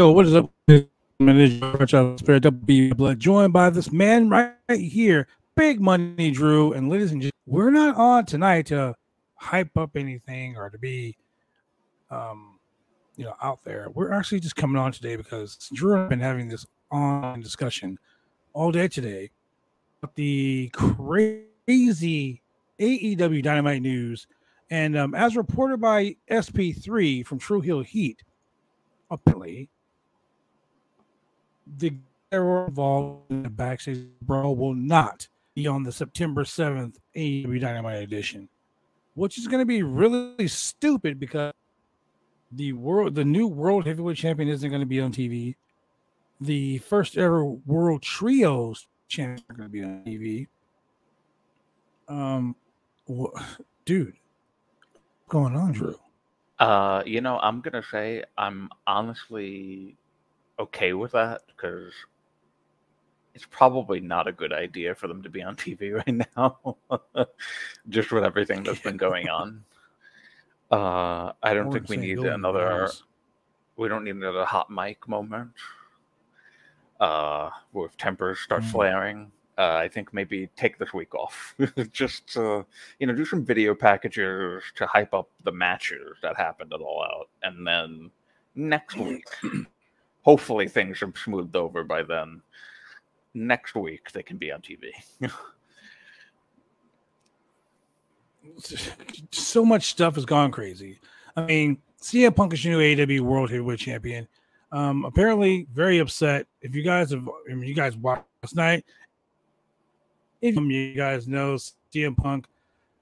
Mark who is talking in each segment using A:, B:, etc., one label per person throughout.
A: Yo, what is up? Spirit be blood joined by this man right here, Big Money Drew, and ladies and gentlemen, we're not on tonight to hype up anything or to be, um, you know, out there. We're actually just coming on today because Drew and I have been having this on discussion all day today about the crazy AEW Dynamite news, and um, as reported by SP3 from True Hill Heat, apparently the were involved in the backstage brawl will not be on the September 7th AEW Dynamite edition, which is going to be really stupid because the world, the new world heavyweight champion isn't going to be on TV. The first ever world trios champion are going to be on TV. Um, wh- dude, what's going on, Drew?
B: Uh, you know, I'm gonna say I'm honestly okay with that because it's probably not a good idea for them to be on TV right now, just with everything that's been going on. Uh, I don't think we need another. We don't need another hot mic moment. Uh, where if tempers start
A: Mm.
B: flaring. Uh, I think maybe take this week off. Just uh, you know, do some video packages to hype up the matches that happened at All Out, and then next week, hopefully things are smoothed over by then. Next week they can be on TV.
A: so much stuff has gone crazy. I mean, CM Punk is new AEW World Heavyweight Champion. Um, apparently, very upset. If you guys have, I mean, you guys watched last night. If you guys know, CM Punk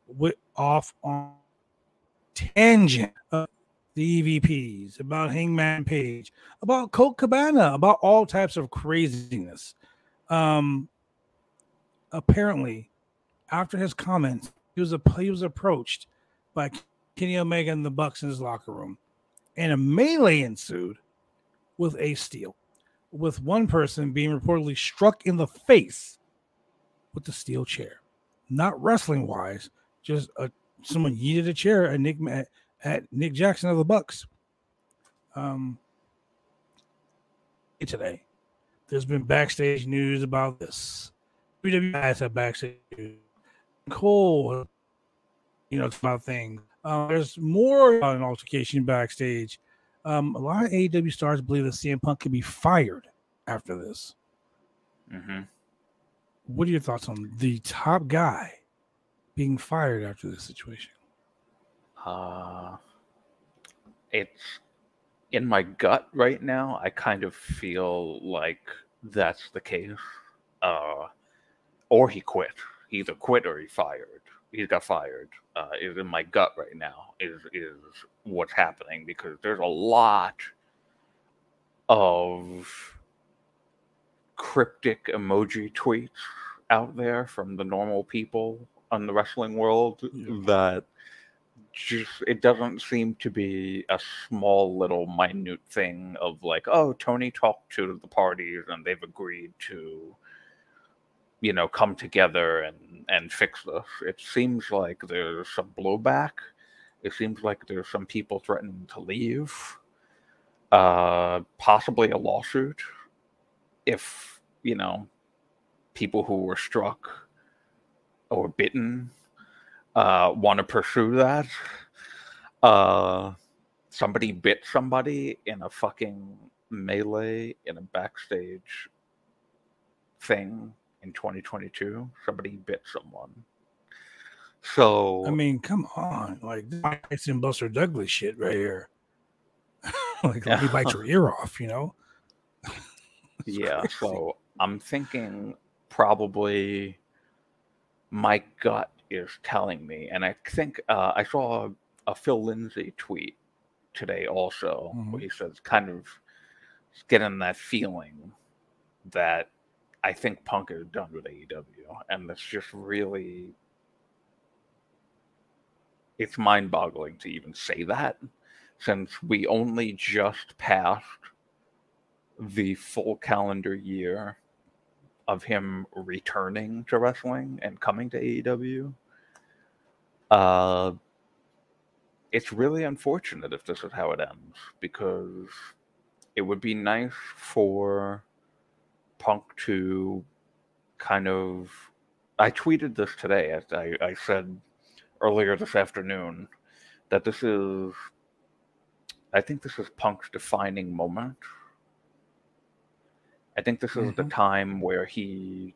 A: went off on tangent of the EVPs about Hangman Page, about Colt Cabana, about all types of craziness. Um, apparently, after his comments, he was a, he was approached by Kenny Omega and the Bucks in his locker room, and a melee ensued with a steel, with one person being reportedly struck in the face with the steel chair, not wrestling wise, just a someone yeeted a chair at Nick at, Nick Jackson of the Bucks. Um, today, there's been backstage news about this. WWE guys have backstage news. Cole, you know, it's about things. Uh, there's more about an altercation backstage. Um, a lot of AEW stars believe that CM Punk could be fired after this.
B: hmm
A: What are your thoughts on the top guy being fired after this situation?
B: Uh, it's in my gut right now. I kind of feel like that's the case. Uh, or he quit. He either quit or he fired. He got fired. Uh, is in my gut right now. Is is what's happening because there's a lot of cryptic emoji tweets out there from the normal people on the wrestling world
A: Yeah.
B: that just it doesn't seem to be a small little minute thing of like oh tony talked to the parties and they've agreed to you know come together and and fix this. It seems like there's some blowback. It seems like there's some people threatening to leave. Uh possibly a lawsuit if you know people who were struck or bitten uh, want to pursue that. Uh, somebody bit somebody in a fucking melee in a backstage thing in 2022. Somebody bit someone. So
A: I mean, come on, like it's in Buster Douglas shit right here. like let me bite your ear off, you know?
B: Yeah,
A: crazy.
B: so I'm thinking probably my gut is telling me, and I think uh, I saw a Phil Lindsay tweet today also, where he says kind of getting that feeling that I think Punk is done with AEW, and that's just really it's mind-boggling to even say that since we only just passed the full calendar year of him returning to wrestling and coming to AEW. Uh, it's really unfortunate if this is how it ends because it would be nice for Punk to kind of. I tweeted this today. I, I said earlier this afternoon that this is. I think this is Punk's defining moment. I think this is mm-hmm. the time where he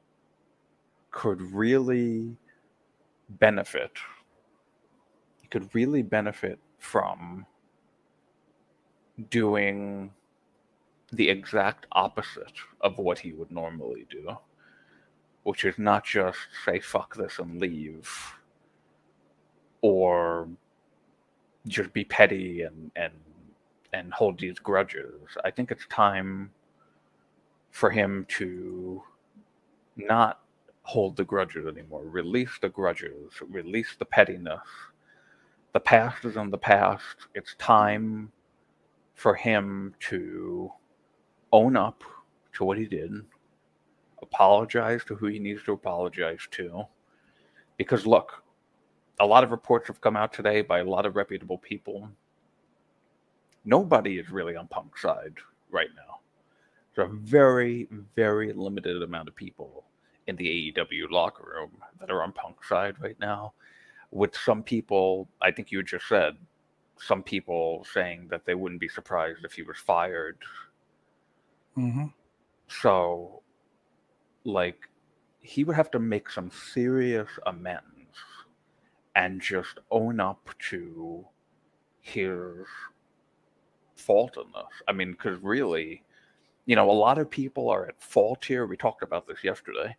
B: could really benefit. He could really benefit from doing the exact opposite of what he would normally do, which is not just say fuck this and leave, or just be petty and and and hold these grudges. I think it's time for him to not hold the grudges anymore. Release the grudges. Release the pettiness. The past is in the past. It's time for him to own up to what he did, apologize to who he needs to apologize to. Because look, a lot of reports have come out today by a lot of reputable people. Nobody is really on Punk's side right now. There's a very, very limited amount of people in the AEW locker room that are on Punk's side right now. With some people, I think you just said, some people saying that they wouldn't be surprised if he was fired
A: Mm-hmm.
B: So, like, he would have to make some serious amends and just own up to his fault in this. I mean, because really, you know, a lot of people are at fault here. We talked about this yesterday.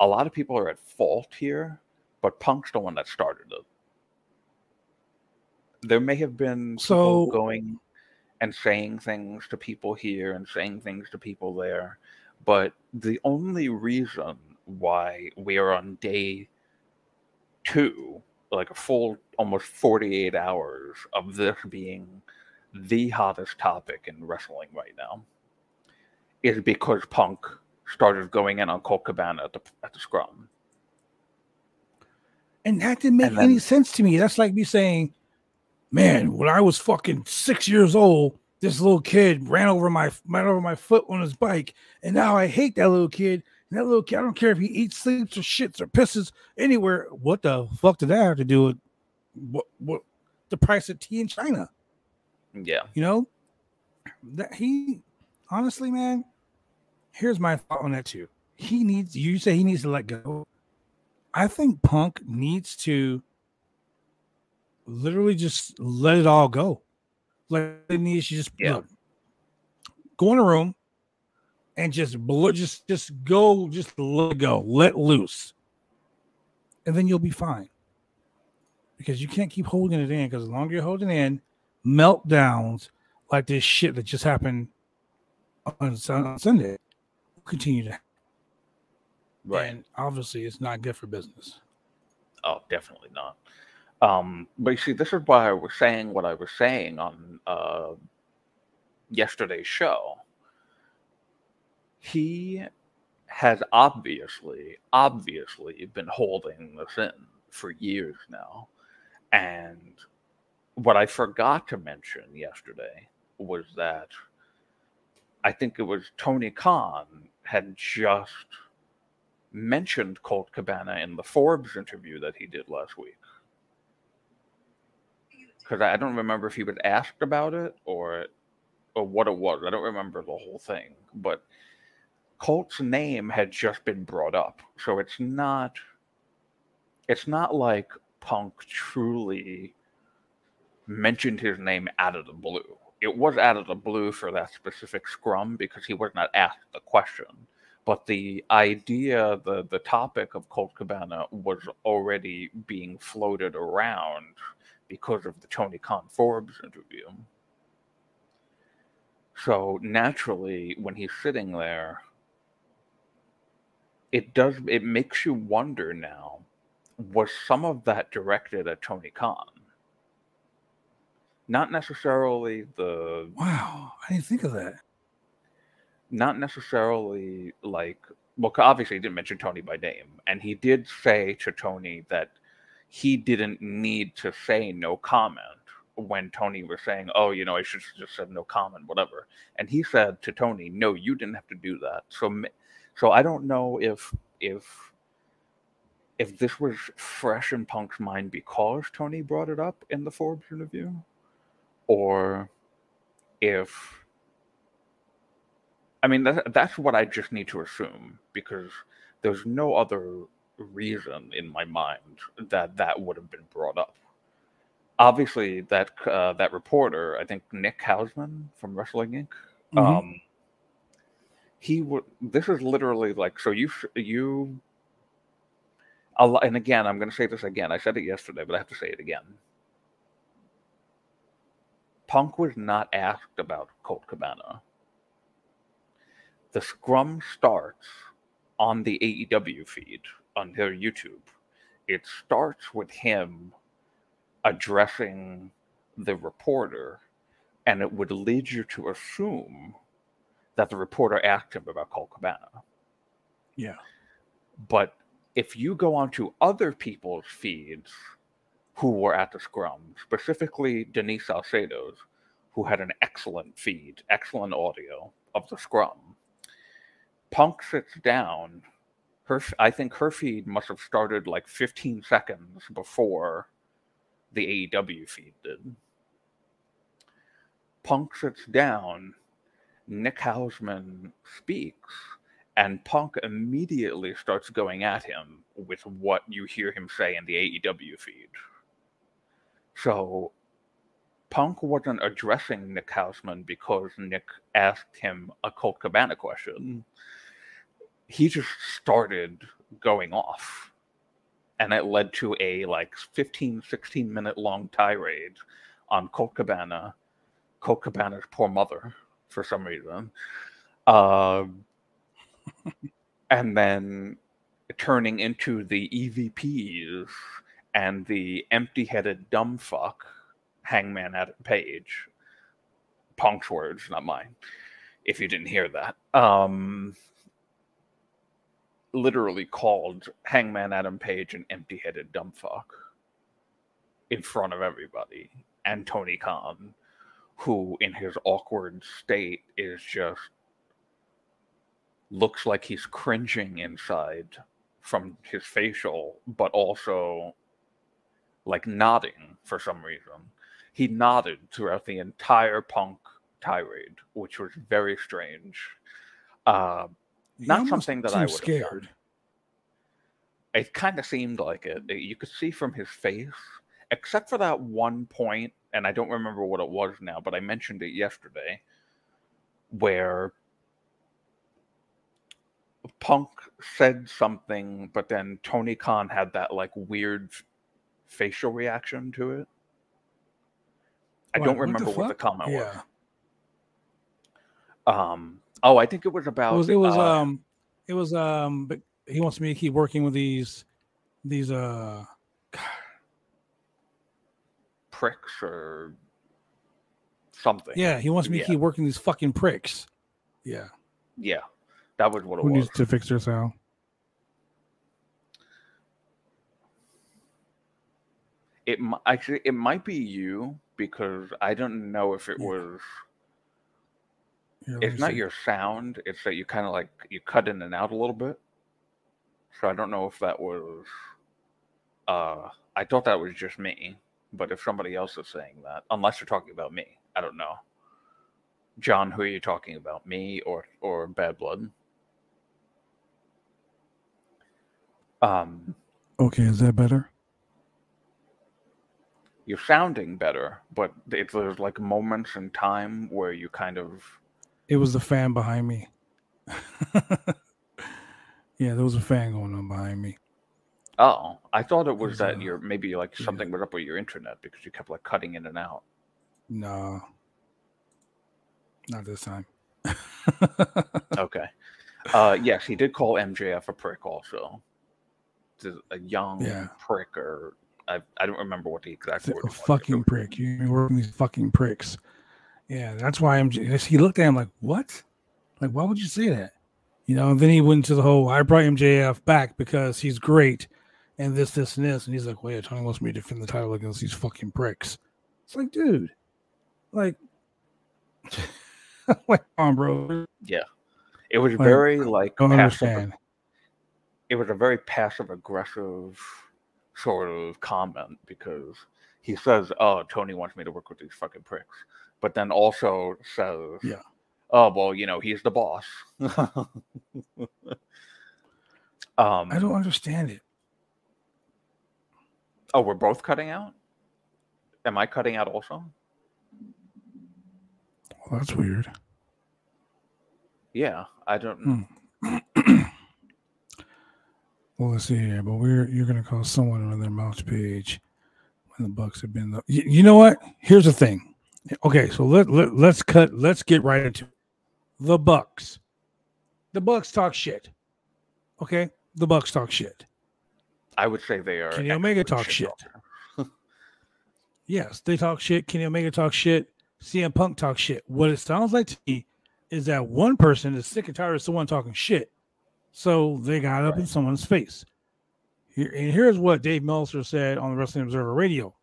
B: A lot of people are at fault here, but Punk's the one that started it. There may have been
A: so
B: going and saying things to people here and saying things to people there. But the only reason why we are on day two, like a full almost 48 hours of this being the hottest topic in wrestling right now, is because Punk started going in on Colt Cabana at the, at the scrum.
A: And that didn't make then, any sense to me. That's like me saying, man, when I was fucking six years old, this little kid ran over my ran over my foot on his bike, and now I hate that little kid. And that little kid, I don't care if he eats, sleeps, or shits or pisses anywhere. What the fuck did that have to do with what what the price of tea in China?
B: Yeah,
A: you know that he honestly, man. Here's my thought on that too. He needs you say he needs to let go. I think Punk needs to literally just let it all go. Like they need to just yeah. look, go in a room and just blow, just just go, just let go, let loose, and then you'll be fine. Because you can't keep holding it in. Because the longer you're holding in, meltdowns like this shit that just happened on, Sunday continue to. Right. And obviously, it's not good for business.
B: Oh, definitely not. Um, but you see, this is why I was saying what I was saying on uh, yesterday's show. He has obviously, obviously been holding this in for years now. And what I forgot to mention yesterday was that I think it was Tony Khan had just mentioned Colt Cabana in the Forbes interview that he did last week because I don't remember if he was asked about it or or what it was. I don't remember the whole thing, but Colt's name had just been brought up, so it's not it's not like Punk truly mentioned his name out of the blue. It was out of the blue for that specific scrum because he was not asked the question. But the idea, the the topic of Colt Cabana was already being floated around because of the Tony Khan Forbes interview. So naturally, when he's sitting there, it does it makes you wonder now, was some of that directed at Tony Khan? Not necessarily the
A: Wow, I didn't think of that.
B: Not necessarily like well, obviously he didn't mention Tony by name, and he did say to Tony that he didn't need to say no comment when Tony was saying, "Oh, you know, I should just said no comment, whatever," and he said to Tony, "No, you didn't have to do that." So, so I don't know if if if this was fresh in Punk's mind because Tony brought it up in the Forbes interview, or if I mean that, that's what I just need to assume because there's no other reason in my mind that that would have been brought up. Obviously, that uh, that reporter, I think Nick Hausman from Wrestling Inc. Mm-hmm. Um, he would. This is literally like so. You you and again, I'm going to say this again. I said it yesterday, but I have to say it again. Punk was not asked about Colt Cabana. The scrum starts on the AEW feed on their YouTube. It starts with him addressing the reporter, and it would lead you to assume that the reporter asked him about Colt Cabana.
A: Yeah.
B: But if you go onto other people's feeds who were at the scrum, specifically Denise Salcedo's, who had an excellent feed, excellent audio of the scrum, Punk sits down. Her, I think her feed must have started like 15 seconds before the AEW feed did. Punk sits down. Nick Hausman speaks and Punk immediately starts going at him with what you hear him say in the AEW feed. So Punk wasn't addressing Nick Hausman because Nick asked him a Colt Cabana question. He just started going off. And it led to a like 15, 16 minute long tirade on Colt Cabana, Colt Cabana's poor mother, for some reason. Uh, and then turning into the EVPs and the empty-headed dumb fuck Hangman Adam Page. Punk's words, not mine. If you didn't hear that, um, literally called Hangman Adam Page an empty-headed dumb fuck in front of everybody, and Tony Khan, who in his awkward state is just looks like he's cringing inside from his facial, but also like nodding for some reason. He nodded throughout the entire punk tirade, which was very strange. Uh, not something that I was scared. It kind of seemed like it. You could see from his face, except for that one point, and I don't remember what it was now, but I mentioned it yesterday, where Punk said something, but then Tony Khan had that like weird facial reaction to it. I don't remember what the, what the comment yeah. was. Um. Oh, I think it was about.
A: It was. It was. Uh, um. It was. Um. But he wants me to keep working with these. These. Uh.
B: Pricks or something.
A: Yeah, he wants me yeah. to keep working these fucking pricks. Yeah.
B: Yeah. That was what it
A: Who
B: was.
A: needs to fix their sound?
B: It actually it might be you because I don't know if it yeah. was. Yeah, it's not see. your sound. It's that you kind of like you cut in and out a little bit. So I don't know if that was. Uh, I thought that was just me, but if somebody else is saying that, unless you're talking about me, I don't know. John, who are you talking about, me or or Badd Blood? Um,
A: okay, is that better?
B: You're sounding better, but it's there's like moments in time where you kind of.
A: It was the fan behind me. yeah, there was a fan going on behind me.
B: Oh, I thought it was, that uh, you're maybe like something yeah. was up with your internet because you kept like cutting in and out.
A: No, not this time.
B: okay. Uh, yes, he did call MJF a prick also a young yeah. prick or I, I don't remember what the exact word
A: fucking prick. You're working these fucking pricks. Yeah, that's why I'm. Just, He looked at him like, "What? Like, why would you say that?" You know. And then he went to the whole, "I brought MJF back because he's great," and this, this, and this. And he's like, "Wait, Tony wants me to defend the title against these fucking pricks." It's like, dude, like, like, on, bro.
B: Yeah, it was
A: Like,
B: very like
A: don't
B: passive.
A: understand.
B: It was a very passive aggressive sort of comment because he says, "Oh, Tony wants me to work with these fucking pricks," but then also says,
A: Yeah.
B: oh well, you know, he's the boss." um,
A: I don't understand it.
B: Oh, we're both cutting out. Am I cutting out also?
A: Well, that's weird.
B: Yeah, I don't.
A: Hmm. Well, let's see here. But we're you're gonna call someone on their mouse page when the Bucks have been. The, you, you know what? Here's the thing. Okay, so let, let let's cut. Let's get right into it. the Bucks. The Bucks talk shit. Okay, the Bucks talk shit.
B: I would say they are.
A: Kenny Omega talk shit.
B: talker.
A: Yes, they talk shit. Kenny Omega talk shit. CM Punk talk shit. What it sounds like to me is that one person is sick and tired of someone talking shit, so they got up in someone's face. Here, and here's what Dave Meltzer said on the Wrestling Observer Radio.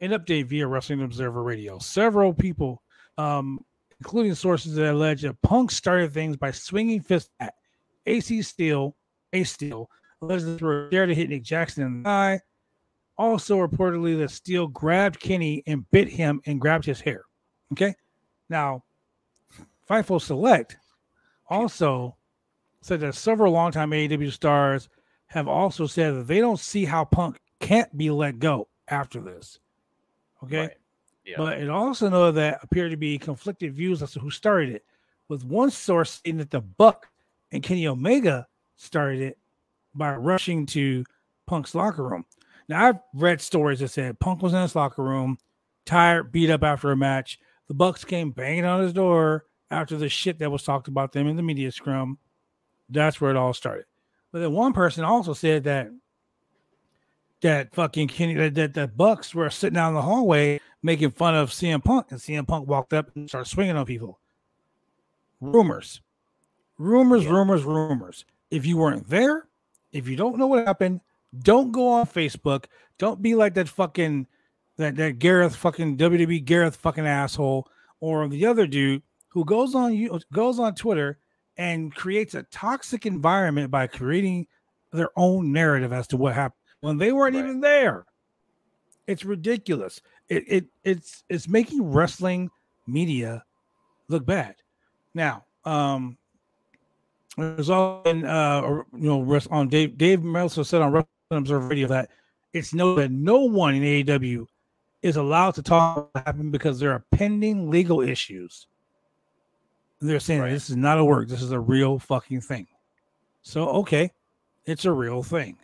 A: An update via Wrestling Observer Radio. Several people, um, including sources that allege that Punk started things by swinging fists at AC Steel, Ace Steel, allegedly for a dare to hit Nick Jackson in the eye. Also, reportedly, that Steel grabbed Kenny and bit him and grabbed his hair. Okay. Now, Fightful Select also said that several longtime AEW stars have also said that they don't see how Punk can't be let go after this. Okay.
B: Right. Yeah.
A: But it also know that appear to be conflicted views as to who started it, with one source saying that the Buck and Kenny Omega started it by rushing to Punk's locker room. Now I've read stories that said Punk was in his locker room, tired, beat up after a match. The Bucks came banging on his door after the shit that was talked about them in the media scrum. That's where it all started. But then one person also said that that fucking Kenny that, that the Bucks were sitting down in the hallway making fun of CM Punk, and CM Punk walked up and started swinging on people. Rumors, rumors,
B: Yeah.
A: rumors, rumors. If you weren't there, if you don't know what happened, don't go on Facebook. Don't be like that fucking that that Gareth fucking WWE Gareth fucking asshole or the other dude who goes on you goes on Twitter and creates a toxic environment by creating their own narrative as to what happened when they weren't
B: Right.
A: even there. It's ridiculous. It, it it's it's making wrestling media look bad. Now, um, there's all in uh you know on Dave Dave Meltzer said on Wrestling Observer Radio that it's known that no one in AEW is allowed to talk about what happened because there are pending legal issues. They're saying
B: Right.
A: this is not a work, this is a real fucking thing. So okay, it's a real thing.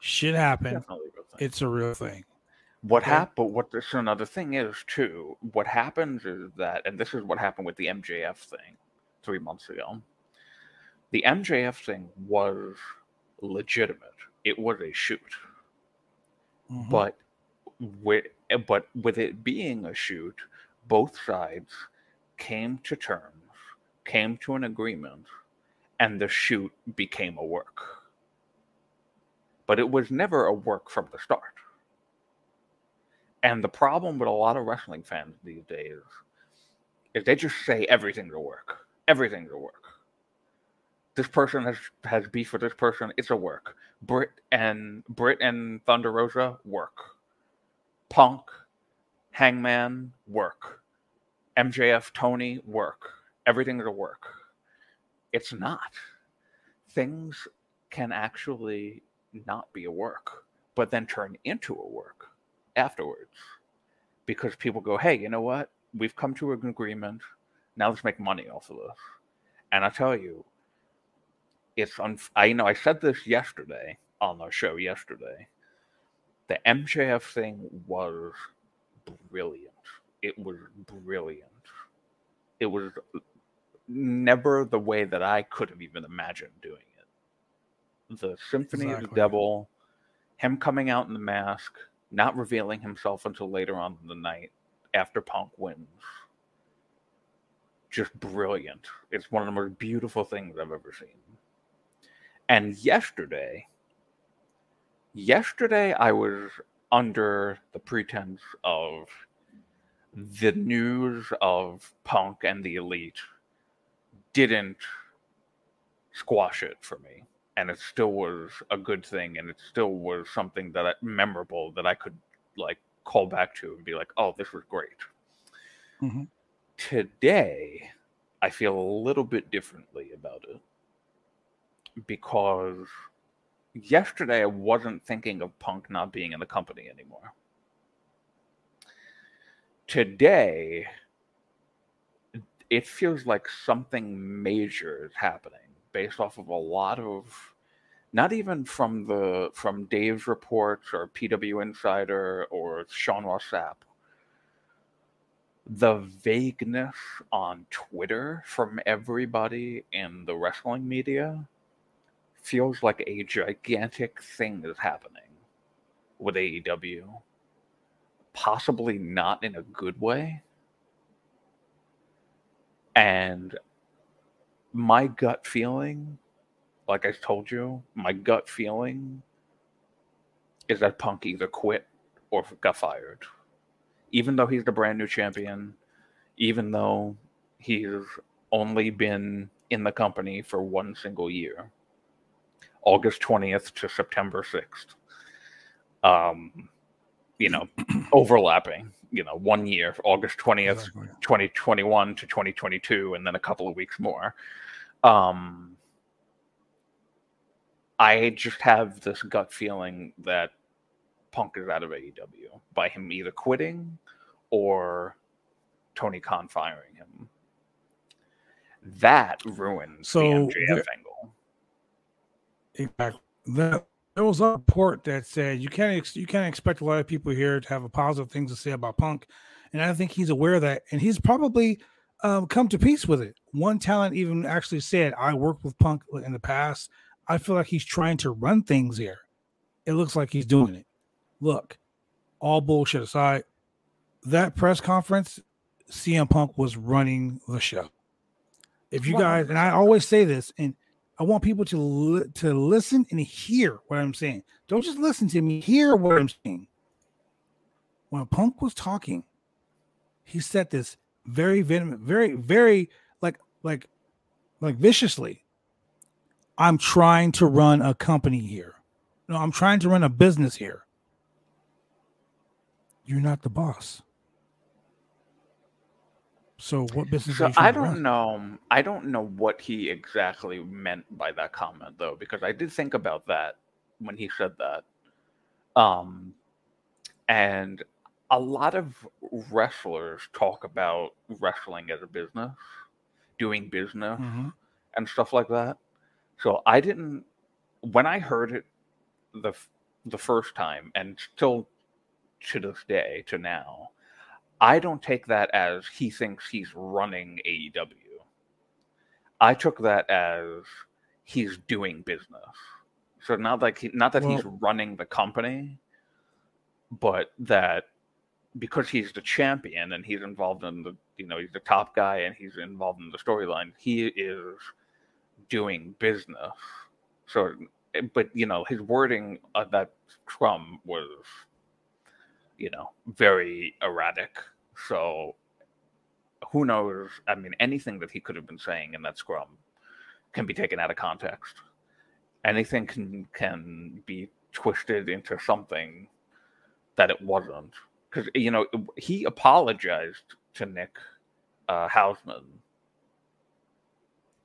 A: Shit happened. It's a real thing.
B: What
A: Okay.
B: happened? But what this another thing is too. What happens is that, and this is what happened with the MJF thing three months ago. The MJF thing was legitimate. It was a shoot,
A: Mhm.
B: but with but with it being a shoot, both sides came to terms, came to an agreement, and the shoot became a work. But it was never a work from the start. And the problem with a lot of wrestling fans these days is they just say everything's a work. Everything's a work. This person has has beef with this person. It's a work. Britt and Britt and Thunder Rosa work. Punk, Hangman work. MJF Tony work. Everything's a work. It's not. Things can actually not be a work, but then turn into a work afterwards because people go, hey, you know what? We've come to an agreement. Now let's make money off of this. And I tell you, it's un- I know I said this yesterday on our show yesterday. The MJF thing was brilliant. It was brilliant. It was never the way that I could have even imagined doing it. The Symphony of the Devil, him coming out in the mask, not revealing himself until later on in the night after Punk wins. Just brilliant. It's one of the most beautiful things I've ever seen. And yesterday, yesterday I was under the pretense of the news of Punk and the Elite didn't squash it for me. And it still was a good thing, and it still was something that I, memorable that I could like call back to and be like, "Oh, this was great."
A: Mm-hmm.
B: Today, I feel a little bit differently about it because yesterday I wasn't thinking of Punk not being in the company anymore. Today, it feels like something major is happening based off of a lot of not even from the from Dave's reports or PW Insider or Sean Ross Sapp. The vagueness on Twitter from everybody in the wrestling media feels like a gigantic thing is happening with AEW. Possibly not in a good way. And my gut feeling, like I told you, my gut feeling is that Punk either quit or got fired. Even though he's the brand new champion, even though he's only been in the company for one single year, August 20th to September 6th. Um, you know, overlapping you know one year august 20th exactly. 2021 to 2022 and then a couple of weeks more. Um i just have this gut feeling that punk is out of aew by him either quitting or tony khan firing him. That ruins so the mjf angle.
A: Exactly. That there was a report that said you can't ex- you can't expect a lot of people here to have a positive things to say about Punk, and I think he's aware of that, and he's probably um, come to peace with it. One talent even actually said, "I worked with Punk in the past. I feel like he's trying to run things here. It looks like he's doing it. Look, all bullshit aside, that press conference, CM Punk was running the show. If you guys, and I always say this, and I want people to li- to listen and hear what I'm saying. Don't just listen to me, hear what I'm saying. When Punk was talking, he said this very venom, very, very like like like viciously. I'm trying to run a company here. No, I'm trying to run a business here. You're not the boss. So what business?
B: So I don't know. I don't know what he exactly meant by that comment though, because I did think about that when he said that. Um, and a lot of wrestlers talk about wrestling as a business, doing business,
A: mm-hmm.
B: and stuff like that. So I didn't. When I heard it the the first time, and still to this day, to now, I don't take that as he thinks he's running AEW. I took that as he's doing business. So not like he, not that well, he's running the company, but that because he's the champion and he's involved in the you know he's the top guy and he's involved in the storyline, he is doing business. So, eh, but you know his wording of that scrum was you know, very erratic. So who knows? I mean, anything that he could have been saying in that scrum can be taken out of context. Anything can can be twisted into something that it wasn't. Because you know he apologized to Nick uh, Hausman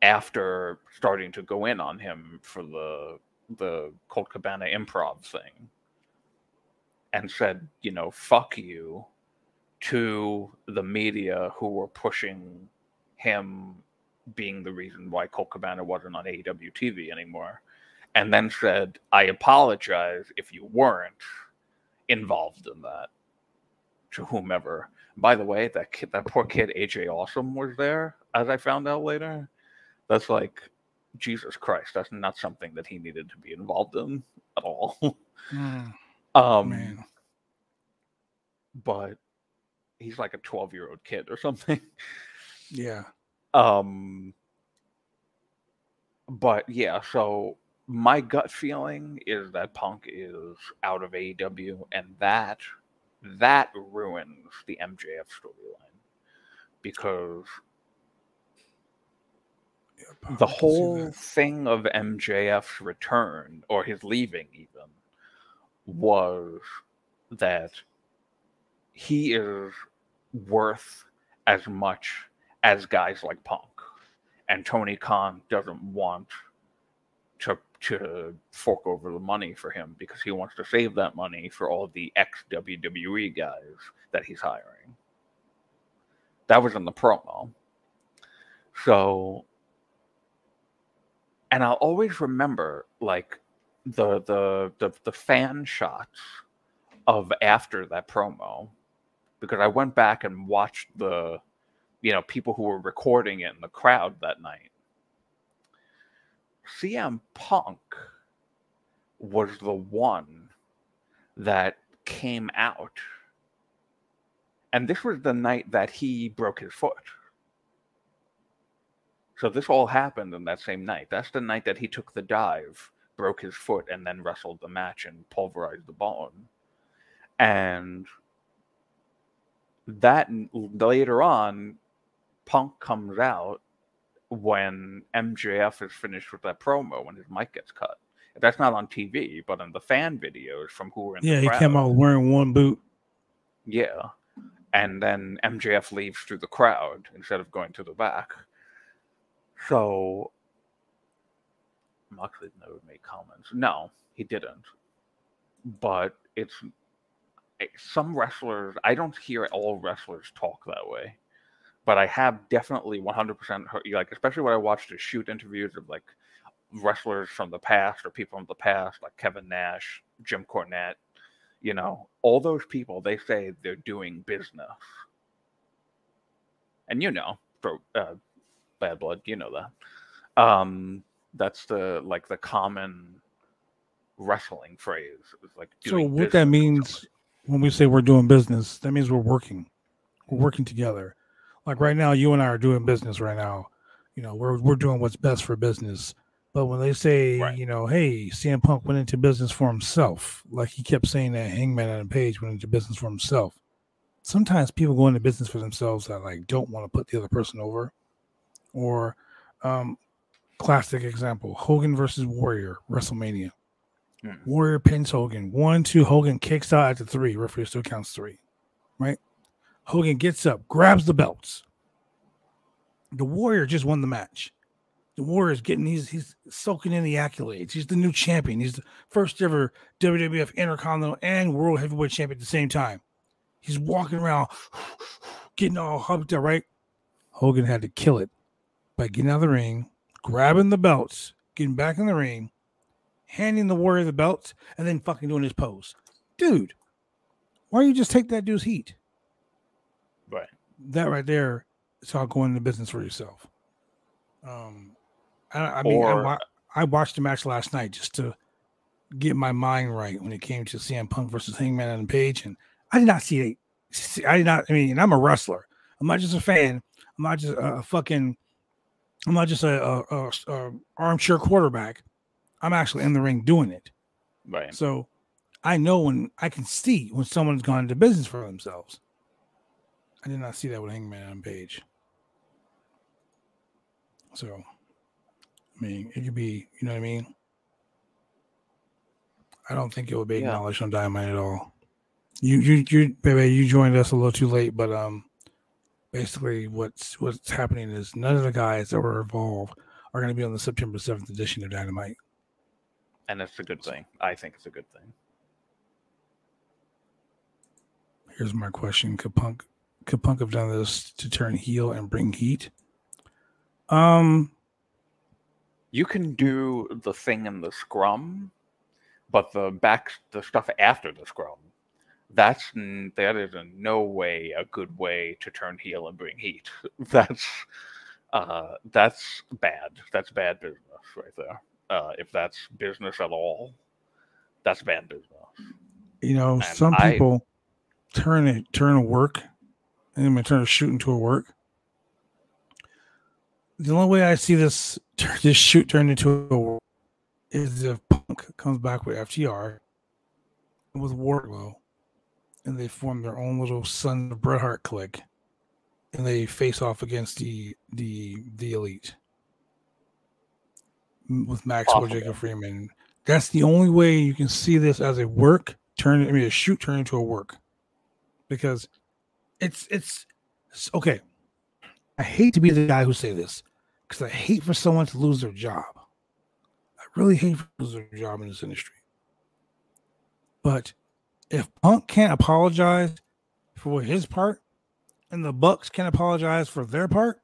B: after starting to go in on him for the the Colt Cabana improv thing and said, you know, fuck you to the media who were pushing him being the reason why Colt Cabana wasn't on AEW TV anymore, and then said, I apologize if you weren't involved in that to whomever. By the way, that kid, that poor kid AJ Awesome was there, as I found out later. That's like Jesus Christ. That's not something that he needed to be involved in at all.
A: Mm.
B: Um, Man. but he's like a 12 year old kid or something.
A: Yeah.
B: Um, but yeah, so my gut feeling is that Punk is out of AEW, and that that ruins the MJF storyline because
A: Yeah,
B: the
A: I can see
B: whole thing of MJF's return or his leaving even was that he is worth as much as guys like Punk. And Tony Khan doesn't want to to fork over the money for him because he wants to save that money for all the ex WWE guys that he's hiring. That was in the promo. So and I'll always remember like the the the, the fan shots of after that promo because I went back and watched the you know people who were recording it in the crowd that night. CM Punk was the one that came out. And this was the night that he broke his foot. So this all happened in that same night. That's the night that he took the dive, broke his foot, and then wrestled the match and pulverized the bone. And that later on, Punk comes out when MJF is finished with that promo when his mic gets cut. That's not on TV, but in the fan videos from who were in
A: Yeah,
B: the
A: he
B: crowd.
A: came out wearing one boot.
B: Yeah. And then MJF leaves through the crowd instead of going to the back. So Moxley never made comments. No, he didn't. But it's eh, some wrestlers, I don't hear all wrestlers talk that way. But I have definitely 100% heard, like, especially when I watched the shoot interviews of like wrestlers from the past or people from the past, like Kevin Nash, Jim Cornette, you know, all those people, they say they're doing business. And you know, for uh, Badd Blood, you know that. Um, that's the like the common wrestling phrase. Like
A: So what that means when we say we're doing business, that means we're working. We're working together. Like right now, you and I are doing business right now. You know, we're we're doing what's best for business. But when they say,
B: Right.
A: you know, hey, CM Punk went into business for himself, like he kept saying that Hangman Adam Page went into business for himself. Sometimes people go into business for themselves that like don't want to put the other person over. Or um classic example, Hogan versus Warrior, WrestleMania.
B: Mm.
A: Warrior pins Hogan. One, two, Hogan kicks out at the three. Referee still counts three. Right? Hogan gets up, grabs the belts. The Warrior just won the match. The Warrior's getting he's he's soaking in the accolades. He's the new champion. He's the first ever WWF Intercontinental and World Heavyweight Champion at the same time. He's walking around getting all humped up, right? Hogan had to kill it by getting out of the ring, grabbing the belts, getting back in the ring, handing the warrior the belts, and then fucking doing his pose. Dude, why don't you just take that dude's heat?
B: Right.
A: That right there is how going into business for yourself. Um, I, I mean, I,
B: Or-
A: wa- I watched the match last night just to get my mind right when it came to CM Punk versus Hangman Adam Page, and I did not see it. I did not. I mean, and I'm a wrestler. I'm not just a fan. I'm not just a, a fucking. I'm not just a, a, a, a armchair quarterback. I'm actually in the ring doing it.
B: Right.
A: So I know when I can see when someone's gone into business for themselves. I did not see that with Hangman on Page. So, I mean, it could be, you know what I mean? I don't think it would be
B: Yeah.
A: acknowledged on Dynamite at all. You, you, you, baby, you joined us a little too late, but um, basically, what's what's happening is none of the guys that were involved are going to be on the September seventh edition of Dynamite.
B: And that's a good thing. I think it's a good thing.
A: Here's my question: Could Punk could Punk have done this to turn heel and bring heat? Um,
B: You can do the thing in the scrum, but the back the stuff after the scrum, that's that is in no way a good way to turn heel and bring heat. That's uh that's bad. That's bad business right there. Uh if that's business at all, that's bad business.
A: you know,
B: And
A: some
B: I-
A: people turn it turn a work and then turn a shoot into a work. The only way I see this this shoot turned into a work is if Punk comes back with FTR with Wardlow and they form their own little Son of Bret Hart clique, and they face off against the the the elite with Maxwell
B: Possible.
A: Jacob Friedman. That's the only way you can see this as a work turn. I mean, a shoot turn into a work, because it's it's, it's okay. I hate to be the guy who say this because I hate for someone to lose their job. I really hate for lose their job in this industry. But if Punk can't apologize for his part, and the Bucks can't apologize for their part,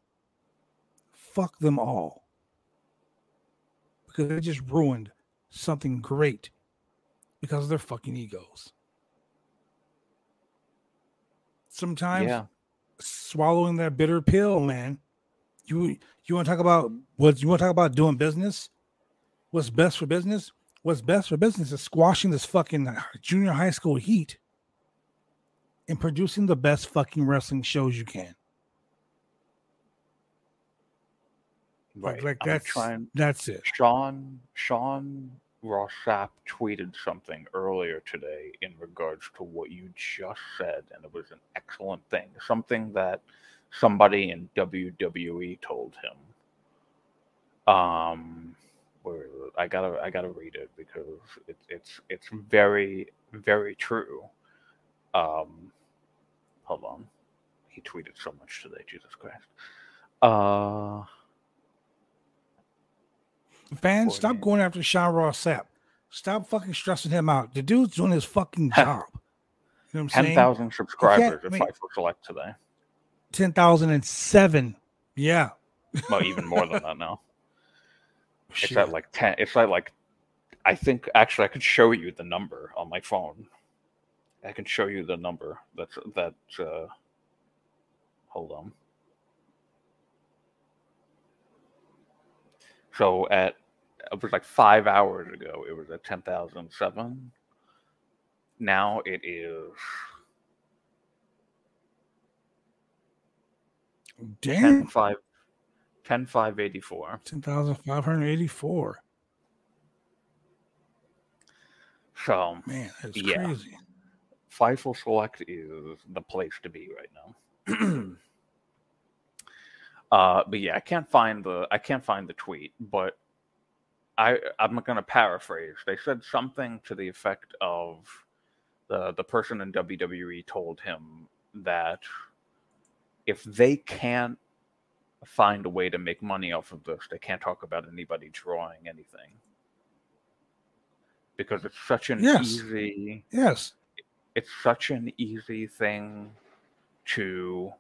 A: fuck them all. Because they just ruined something great because of their fucking egos. Sometimes
B: Yeah.
A: swallowing that bitter pill, man. You you want to talk about what you want to talk about doing business? What's best for business? What's best for business is squashing this fucking junior high school heat and producing the best fucking wrestling shows you can. Like,
B: Right.
A: like
B: I'm
A: that's
B: trying.
A: that's it.
B: Sean Sean Ross Sapp tweeted something earlier today in regards to what you just said, and it was an excellent thing. Something that somebody in WWE told him. Um, where is it? I gotta I gotta read it because it's it's it's very very true. Um, hold on, he tweeted so much today. Jesus Christ. Uh.
A: Fans, stop going after Sean Ross Sapp. Stop fucking stressing him out. The dude's doing his fucking job. You know what I'm
B: Ten
A: saying?
B: thousand subscribers if
A: wait.
B: I select today.
A: 10,007. Yeah.
B: Well, even more than that now. It's at like ten. It's at like, I think actually I could show you the number on my phone. I can show you the number. That's that. Uh, hold on. So at it was like five hours ago. It was at ten thousand seven. Now it is
A: Damn.
B: 10 5 10 584
A: 10,584.
B: so
A: Man, that's
B: Yeah.
A: crazy.
B: Fightful Select is the place to be right now. uh, but yeah, I can't find the I can't find the tweet, but I I'm gonna paraphrase. They said something to the effect of the the person in WWE told him that if they can't find a way to make money off of this, they can't talk about anybody drawing anything. Because it's such an
A: Yes.
B: easy
A: Yes.
B: it's such an easy thing to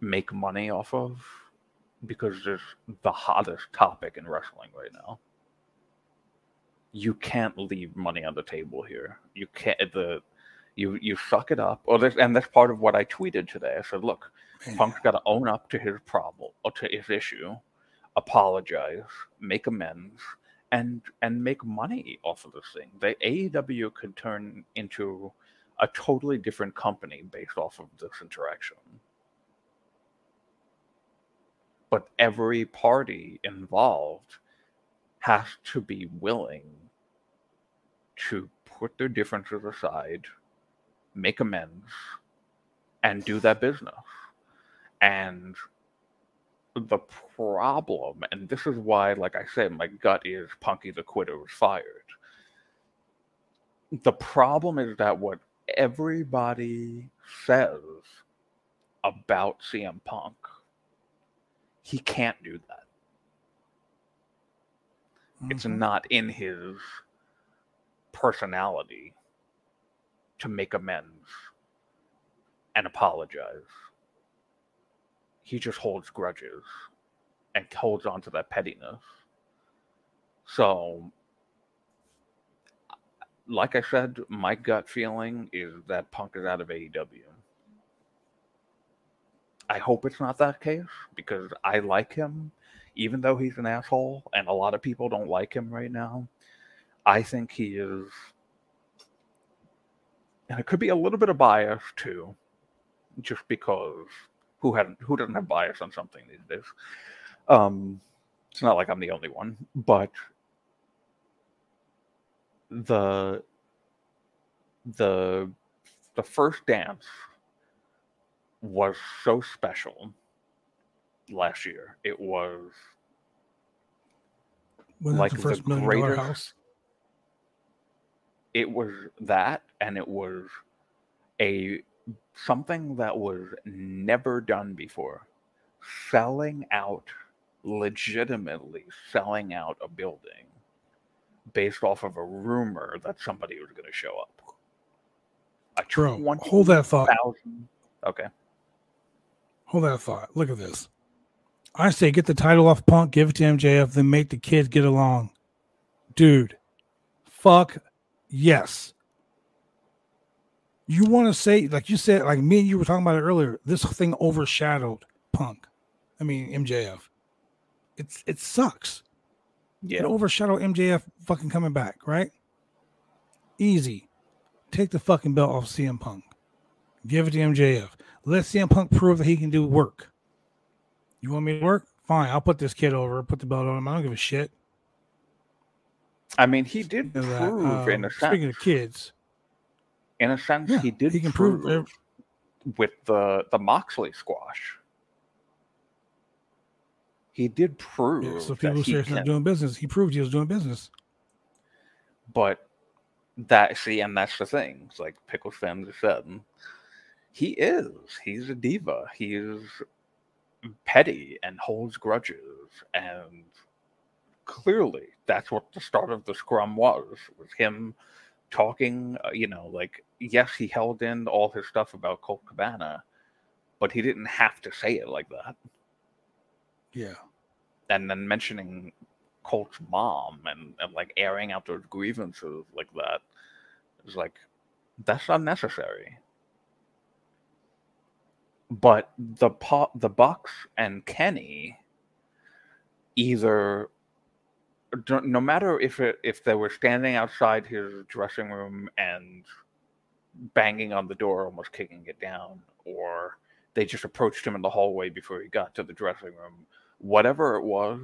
B: make money off of because it's the hottest topic in wrestling right now. You can't leave money on the table here. You can't the you you suck it up. Or this, and that's part of what I tweeted today. I said, look. Punk's got to own up to his problem or to his issue, apologize, make amends, and and make money off of this thing. The AEW could turn into a totally different company based off of this interaction. But every party involved has to be willing to put their differences aside, make amends, and do that business. And the problem, and this is why, like I said, my gut is Punky the Quitter was fired. The problem is that what everybody says about CM Punk, he can't do that. It's
A: Mhm.
B: not in his personality to make amends and apologize. He just holds grudges and holds on to that pettiness. So, like I said, my gut feeling is that Punk is out of AEW. I hope it's not that case because I like him, even though he's an asshole and a lot of people don't like him right now. I think he is, and it could be a little bit of bias too, just because who had who doesn't have bias on something these days. Um, it's not like I'm the only one, but the the the first dance was so special last year. It was
A: Wasn't
B: Like
A: the first
B: the greatest-
A: house?
B: it was that and it was a something that was never done before selling out legitimately selling out a building based off of a rumor that somebody was going to show up a
A: Bro, hold that thought.
B: 20,000 okay
A: Hold that thought. Look at this. I say get the title off Punk, give it to MJF, then make the kids get along. Dude, fuck yes. You want to say, like you said, like me and you were talking about it earlier, this thing overshadowed Punk. I mean, MJF. It's it sucks.
B: yeah
A: It overshadowed MJF fucking coming back, right? Easy. Take the fucking belt off CM Punk. Give it to MJF. Let CM Punk prove that he can do work. You want me to work? Fine. I'll put this kid over, put the belt on him. I don't give a shit.
B: i mean he did
A: You know that,
B: prove in
A: um,
B: a
A: speaking of kids,
B: in a sense
A: Yeah,
B: he did
A: he can
B: prove, with the the moxley squash. He did prove
A: yeah, so
B: that
A: people say he's not doing business. He proved he was doing business.
B: but that see and that's the thing. It's like pickles fans have said he is he's a diva. He's petty and holds grudges. And clearly that's what the start of the scrum was was him talking uh, you know like yes he held in all his stuff about Colt Cabana but he didn't have to say it like that
A: Yeah.
B: and then mentioning Colt's mom and, and like airing out those grievances like that is like that's unnecessary. But the po- the Bucks and Kenny either no matter if it, if they were standing outside his dressing room and banging on the door, almost kicking it down, or they just approached him in the hallway before he got to the dressing room. Whatever it was,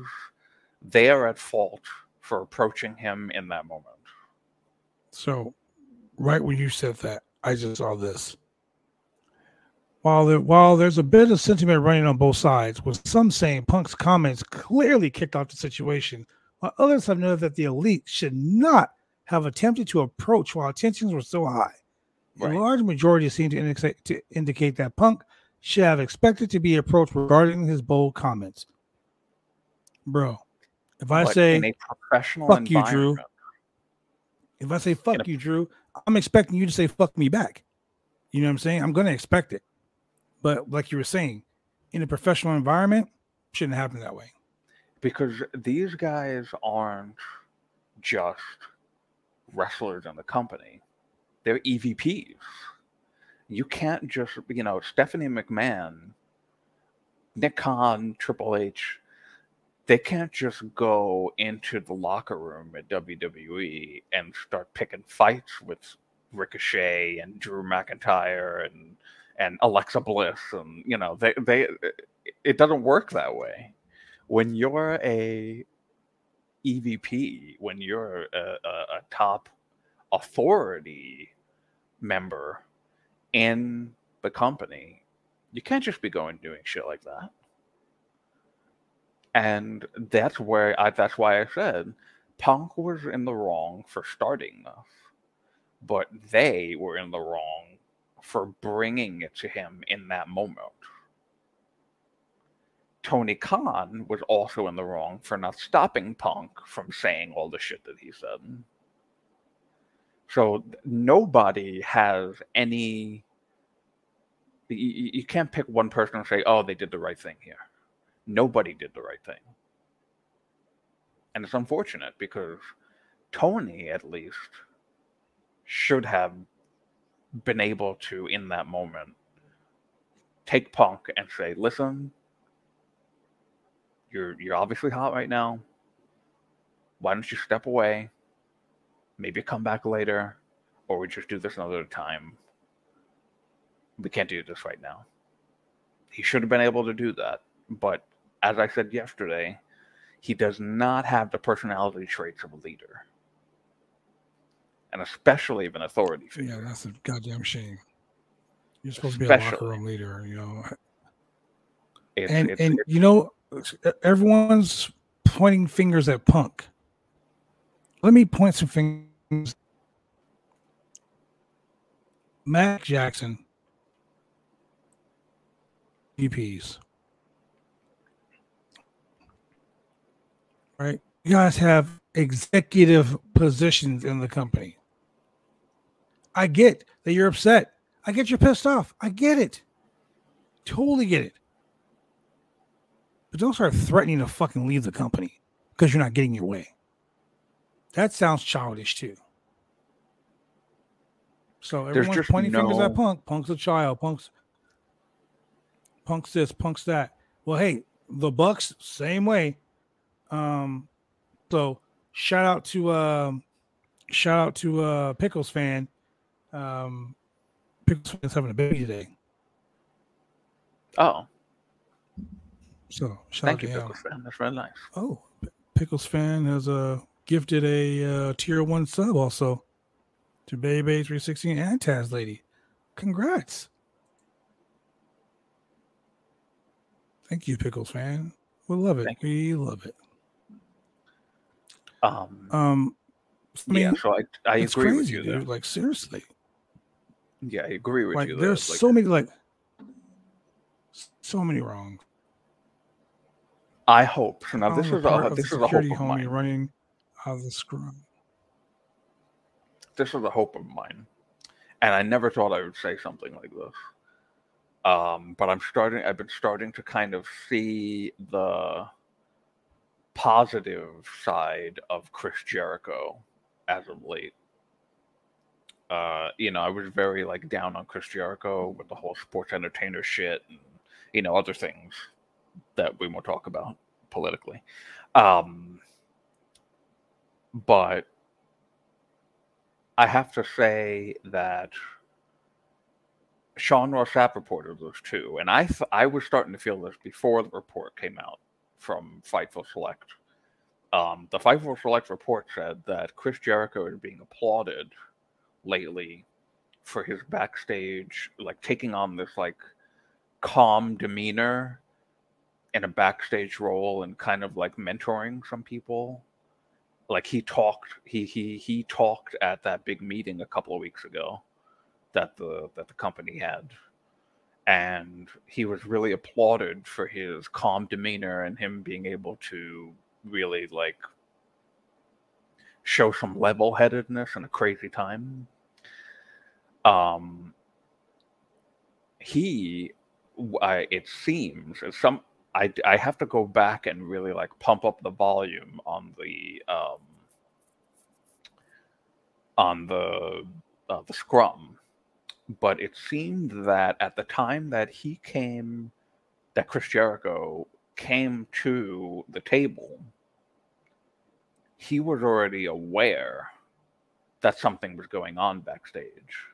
B: they are at fault for approaching him in that moment.
A: So, right when you said that, I just saw this. While there, while there's a bit of sentiment running on both sides, with some saying Punk's comments clearly kicked off the situation, while others have noted that the elite should not have attempted to approach while tensions were so high.
B: Right.
A: A large majority seem to indicate, to indicate that Punk should have expected to be approached regarding his bold comments. Bro, if I
B: But
A: say
B: in a professional
A: "Fuck you, Drew," If I say fuck you, Drew, I'm expecting you to say fuck me back. You know what I'm saying? I'm gonna expect it. But like you were saying, in a professional environment, shouldn't happen that way.
B: Because these guys aren't just wrestlers in the company. They're evps you can't just you know stephanie mcmahon nick khan triple h they can't just go into the locker room at wwe and start picking fights with ricochet and drew mcintyre and and alexa bliss and you know they they it doesn't work that way when you're a EVP, when you're a, a, a top authority member in the company, you can't just be going doing shit like that. And that's where I that's why I said Punk was in the wrong for starting this, but they were in the wrong for bringing it to him in that moment. Tony Khan was also in the wrong for not stopping Punk from saying all the shit that he said. So nobody has any. You, you can't pick one person and say, "Oh, they did the right thing here." Nobody did the right thing, and it's unfortunate because Tony, at least, should have been able to, in that moment, take Punk and say, "Listen, you're you're obviously hot right now. Why don't you step away? Maybe come back later, or we just do this another time. We can't do this right now. He should have been able to do that, but as I said yesterday, he does not have the personality traits of a leader, and especially of an authority figure.
A: Yeah, that's a goddamn shame. You're supposed to be a locker room leader, you know.
B: It's,
A: and
B: it's,
A: and
B: it's-
A: you know, everyone's pointing fingers at Punk. Let me point some fingers. Matt Jackson, VPs. Right? You guys have executive positions in the company. I get that you're upset. I get you're pissed off. I get it. Totally get it. But don't start threatening to fucking leave the company because you're not getting your way. That sounds childish too. So everyone's pointing fingers at Punk. Punk's a child. Punk's Punk's this. Punk's that. Well, hey, the Bucks same way. Um, so shout out to um, shout out to uh Pickles fan. Um, Pickles fan's having a baby today.
B: oh,
A: So shout
B: thank
A: out
B: you,
A: to him.
B: Pickles fan. That's really nice.
A: Oh, Pickles fan has uh, gifted a uh, tier one sub also to Baby 316 and Taz Lady. Congrats. Thank you, Pickles fan. We love it.
B: Thank
A: We love it.
B: Um,
A: Um, I mean,
B: yeah, so I, I agree with you
A: dude. Like seriously,
B: Yeah, I agree with
A: like
B: you there.
A: there's
B: Like,
A: so many like so many wrong.
B: I hope. So now this is a this is a hope of mine.
A: running out of the scrum.
B: This is a hope of mine, and I never thought I would say something like this. Um, but I'm starting. I've been starting to kind of see the positive side of Chris Jericho as of late. Uh, you know, I was very like down on Chris Jericho with the whole sports entertainer shit and you know other things that we won't talk about politically. Um, but I have to say that Sean Ross Sapp reported this too, and I th- I was starting to feel this before the report came out from Fightful Select. Um, the Fightful Select report said that Chris Jericho is being applauded lately for his backstage, like taking on this like calm demeanor in a backstage role and kind of like mentoring some people. Like he talked he he he talked at that big meeting a couple of weeks ago that the that the company had. And he was really applauded for his calm demeanor and him being able to really like show some level-headedness in a crazy time. Um he I, it seems some I, I have to go back and really like pump up the volume on the um, on the uh, the scrum, but it seemed that at the time that he came, that Chris Jericho came to the table, he was already aware that something was going on backstage,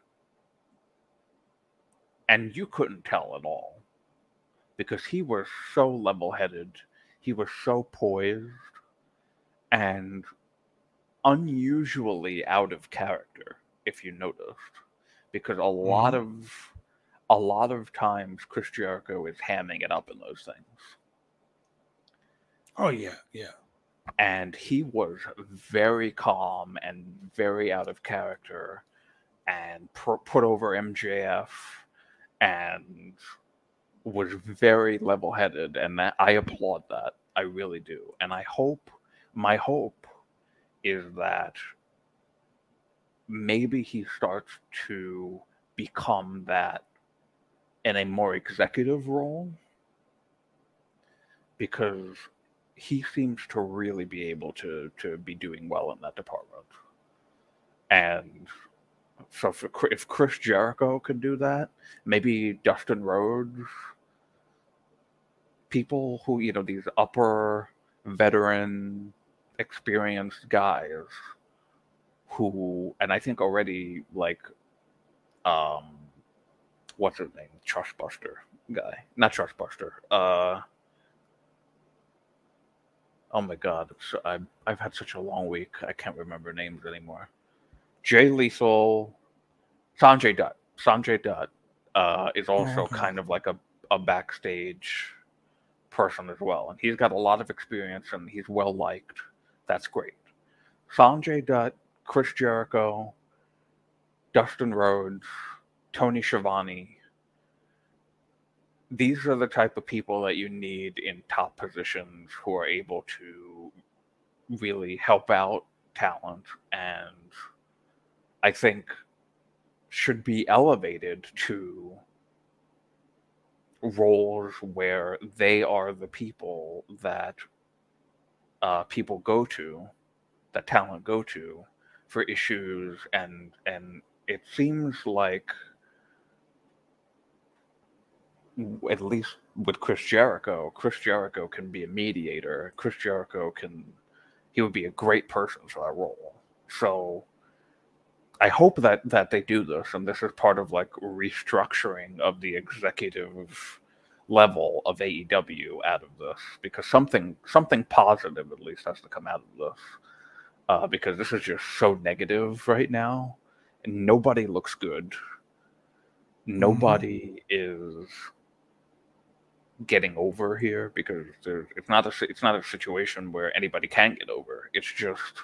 B: and you couldn't tell at all because he was so level-headed, he was so poised, and unusually out of character, if you noticed, because a lot mm-hmm. of a lot of times Chris Jericho is hamming it up in those things,
A: Oh yeah, yeah.
B: and he was very calm and very out of character, and pr- put over MJF, and was very level-headed, and that I applaud that. I really do, and I hope my hope is that maybe he starts to become that in a more executive role because he seems to really be able to to be doing well in that department and so if, if chris jericho could do that maybe dustin rhodes people who you know these upper veteran experienced guys who and I think already like um what's his name? Trustbuster guy. Not Trustbuster. Uh Oh my god, I've I've had such a long week. I can't remember names anymore. Jay Lethal, Sanjay Dutt, Sanjay Dutt, uh, is also
A: okay.
B: kind of like a, a backstage person as well. And he's got a lot of experience and he's well liked. That's great. Sanjay Dutt, Chris Jericho, Dustin Rhodes, Tony Schiavone. These are the type of people that you need in top positions who are able to really help out talent and I think should be elevated to roles where they are the people that uh, people go to, that talent go to for issues, and and it seems like at least with Chris Jericho, Chris Jericho can be a mediator. Chris Jericho can he would be a great person for that role. So I hope that that they do this, and this is part of like restructuring of the executive level of AEW out of this, because something something positive at least has to come out of this, uh, because this is just so negative right now, and nobody looks good. Nobody is getting over here because there's, it's not a it's not a situation where anybody can get over. It's just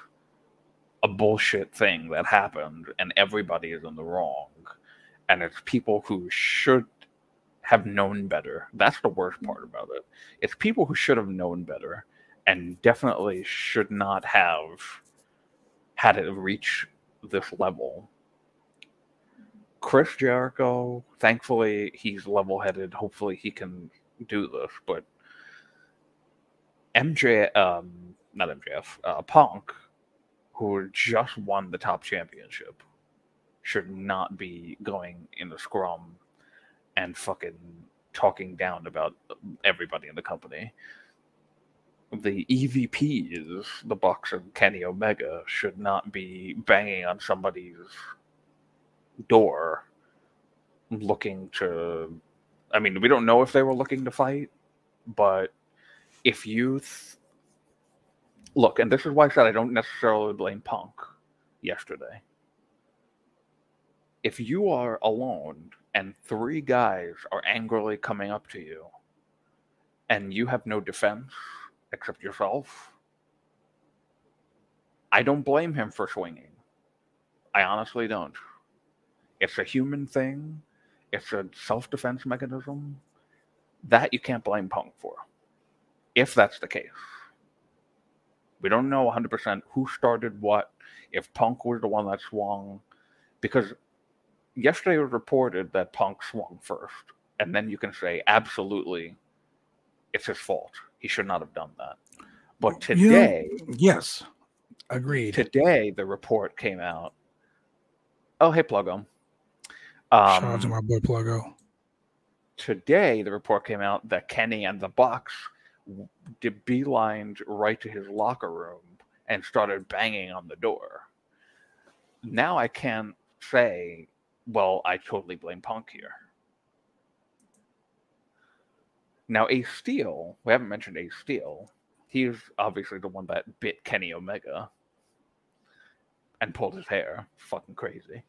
B: a bullshit thing that happened and everybody is in the wrong and it's people who should have known better. That's the worst part about it. It's people who should have known better and definitely should not have had it reach this level. Chris jericho thankfully he's level-headed. Hopefully he can do this but mj um not mjf uh, punk who just won the top championship should not be going in the scrum and fucking talking down about everybody in the company. The EVPs, the Bucks and Kenny Omega, should not be banging on somebody's door looking to. I mean, we don't know if they were looking to fight, but if you th- look, and this is why I said I don't necessarily blame Punk yesterday. If you are alone and three guys are angrily coming up to you and you have no defense except yourself, I don't blame him for swinging. I honestly don't. It's a human thing, it's a self defense mechanism. That you can't blame Punk for, if that's the case. We don't know 100% who started what, if Punk was the one that swung, because yesterday it was reported that Punk swung first. And then you can say, absolutely, it's his fault. He should not have done that. But today,
A: Yes, agreed.
B: today the report came out. Oh, hey, Pluggo.
A: Shout out to
B: Um,
A: my boy Pluggo.
B: today the report came out that Kenny and the Bucks beelined right to his locker room and started banging on the door. Now I can't say, well, I totally blame Punk here. Now Ace Steel, we haven't mentioned Ace Steel. He's obviously the one that bit Kenny Omega and pulled his hair. Fucking crazy.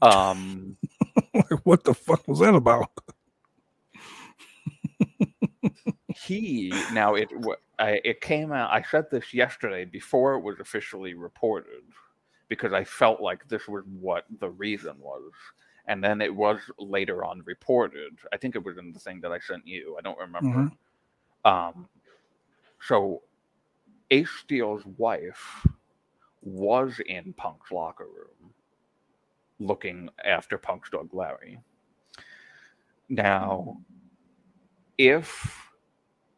B: Um
A: what the fuck was that about?
B: He now it I, it came out i said this yesterday before it was officially reported because i felt like this was what the reason was. And then it was later on reported. I think it was in the thing that i sent you i don't remember. Um so ace steel's wife was in punk's locker room looking after punk's dog larry. Now if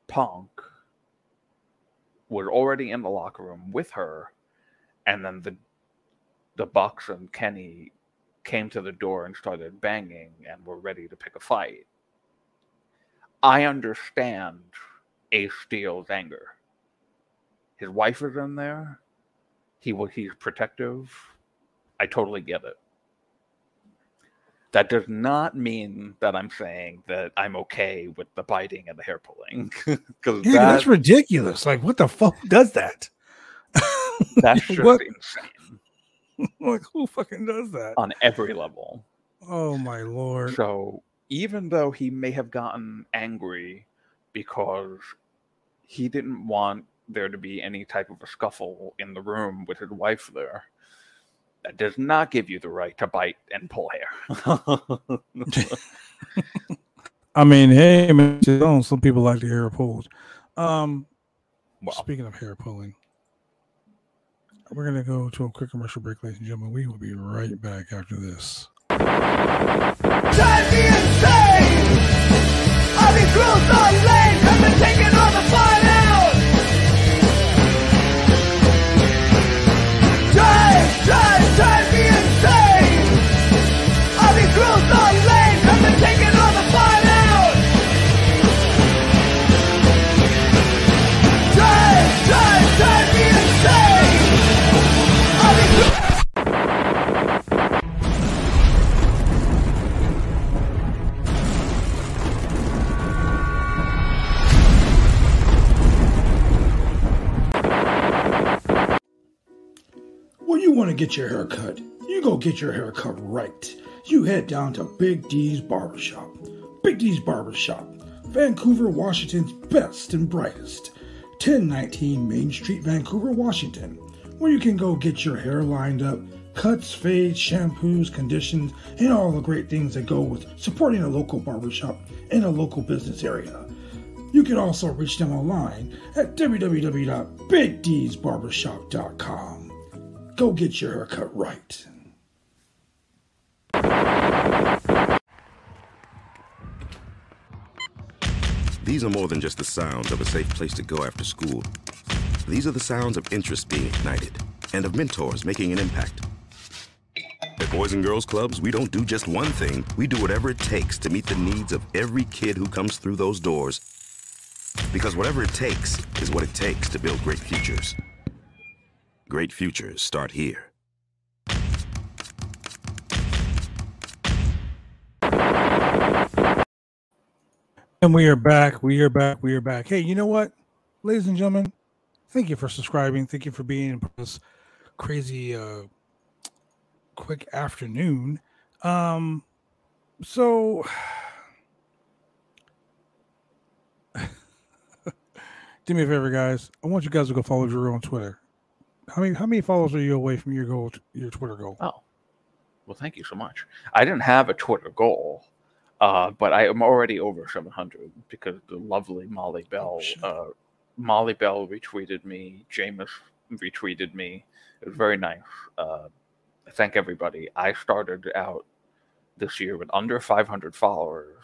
B: Punk was already in the locker room with her, and then the the Bucks and Kenny came to the door and started banging and were ready to pick a fight. I understand Ace Steel's anger. His wife is in there. He he's protective. I totally get it. That does not mean that I'm saying that I'm okay with the biting and the hair pulling. Mm. Because
A: Yeah,
B: that,
A: that's ridiculous. Like, what the fuck does that?
B: that's just
A: What?
B: insane
A: like, who fucking does that?
B: on every level.
A: Oh my lord.
B: So even though he may have gotten angry because he didn't want there to be any type of a scuffle in the room with his wife there, that does not give you the right to bite and pull hair.
A: I mean, hey, man, some people like the hair pulled. Um, well, speaking of hair pulling, we're gonna go to a quick commercial break, ladies and gentlemen. We will be right back after this. Drive me insane! I'll be cruel, I've been taking all the fun drive, drive me insane! I'll be cruel, want to get your hair cut, you go get your hair cut right. You head down to Big D's Barbershop. Big D's Barbershop, Vancouver, Washington's best and brightest. 1019 Main Street, Vancouver, Washington, where you can go get your hair lined up, cuts, fades, shampoos, conditions, and all the great things that go with supporting a local barbershop in a local business area. You can also reach them online at www.bigdsbarbershop.com. Go get your haircut right.
C: These are more than just the sounds of a safe place to go after school. These are the sounds of interest being ignited and of mentors making an impact. At Boys and Girls Clubs, we don't do just one thing. We do whatever it takes to meet the needs of every kid who comes through those doors. Because whatever it takes is what it takes to build great futures. Great futures start here.
A: And we are back. We are back. We are back. Hey, you know what, ladies and gentlemen? Thank you for subscribing. Thank you for being in this crazy, uh, quick afternoon. Um, so do me a favor, guys. I want you guys to go follow Drew on Twitter how many how many followers are you away from your goal, your Twitter goal?
B: Oh, well, thank you so much. I didn't have a Twitter goal, uh, but I am already over 700 because the lovely Molly oh, Bell, oh, uh, Molly Bell retweeted me. Jameis retweeted me. It was very nice. Uh, thank everybody. I started out this year with under 500 followers,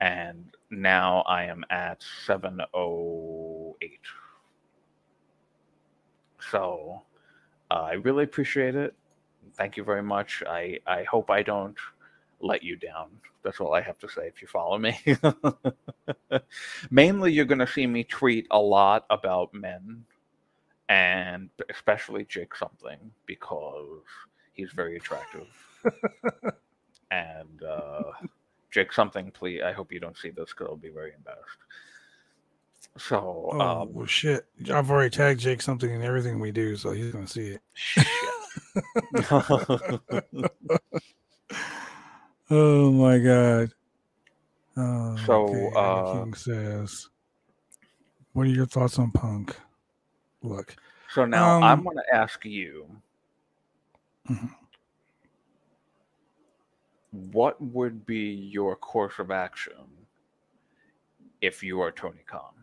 B: and now I am at 708. So uh, I really appreciate it. Thank you very much. I, I hope I don't let you down. That's all I have to say if you follow me. Mainly, you're going to see me tweet a lot about men and especially Jake something because he's very attractive. and uh, Jake something, please. I hope you don't see this because I'll be very embarrassed. So,
A: oh um, well, shit! I've already tagged Jake something in everything we do, so he's gonna see it. oh my god!
B: Oh, so, okay. uh,
A: King says, "What are your thoughts on Punk?" Look.
B: So now um, I'm going to ask you. Mm-hmm. What would be your course of action if you are Tony Khan?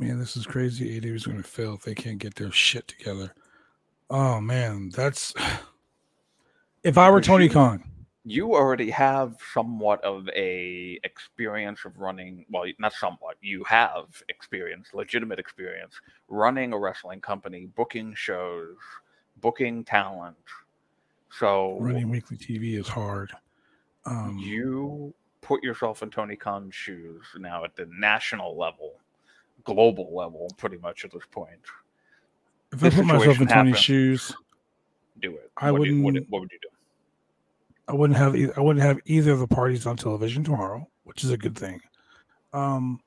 A: Man, this is crazy. AEW is going to fail if they can't get their shit together. Oh man, that's if I were Tony Khan.
B: You already have somewhat of a experience of running. Well, not somewhat. You have experience, legitimate experience, running a wrestling company, booking shows, booking talent. So
A: running weekly TV is hard.
B: Um, you put yourself in Tony Khan's shoes now at the national level global level, pretty much at this point.
A: If this I put myself in Tony's shoes,
B: do it.
A: I what wouldn't.
B: what, what, would you do?
A: I wouldn't have. I wouldn't have either of the parties on television tomorrow, which is a good thing. Um,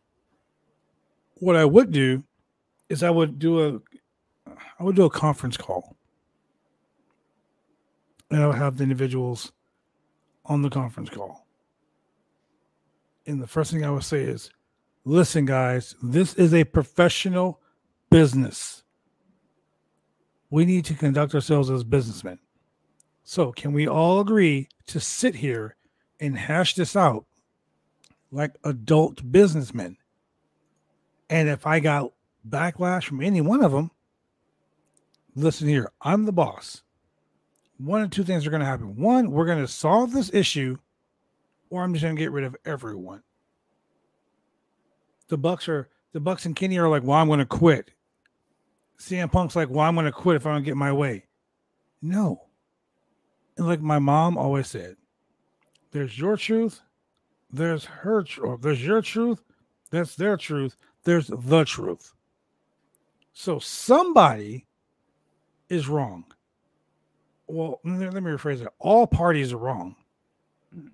A: what I would do is I would do a, I would do a conference call. and I would have the individuals on the conference call. And the first thing I would say is listen, guys, this is a professional business. We need to conduct ourselves as businessmen. So, can we all agree to sit here and hash this out like adult businessmen? And if I got backlash from any one of them, listen here, I'm the boss. One of two things are going to happen. One, we're going to solve this issue, or I'm just going to get rid of everyone. The Bucks are the Bucks and Kenny are like, well, I'm going to quit. CM Punk's like, well, I'm going to quit if I don't get my way. No. And like my mom always said, there's your truth, there's her truth, there's your truth, that's their truth, there's the truth. So somebody is wrong. Well, let me rephrase it. All parties are wrong. Hmm.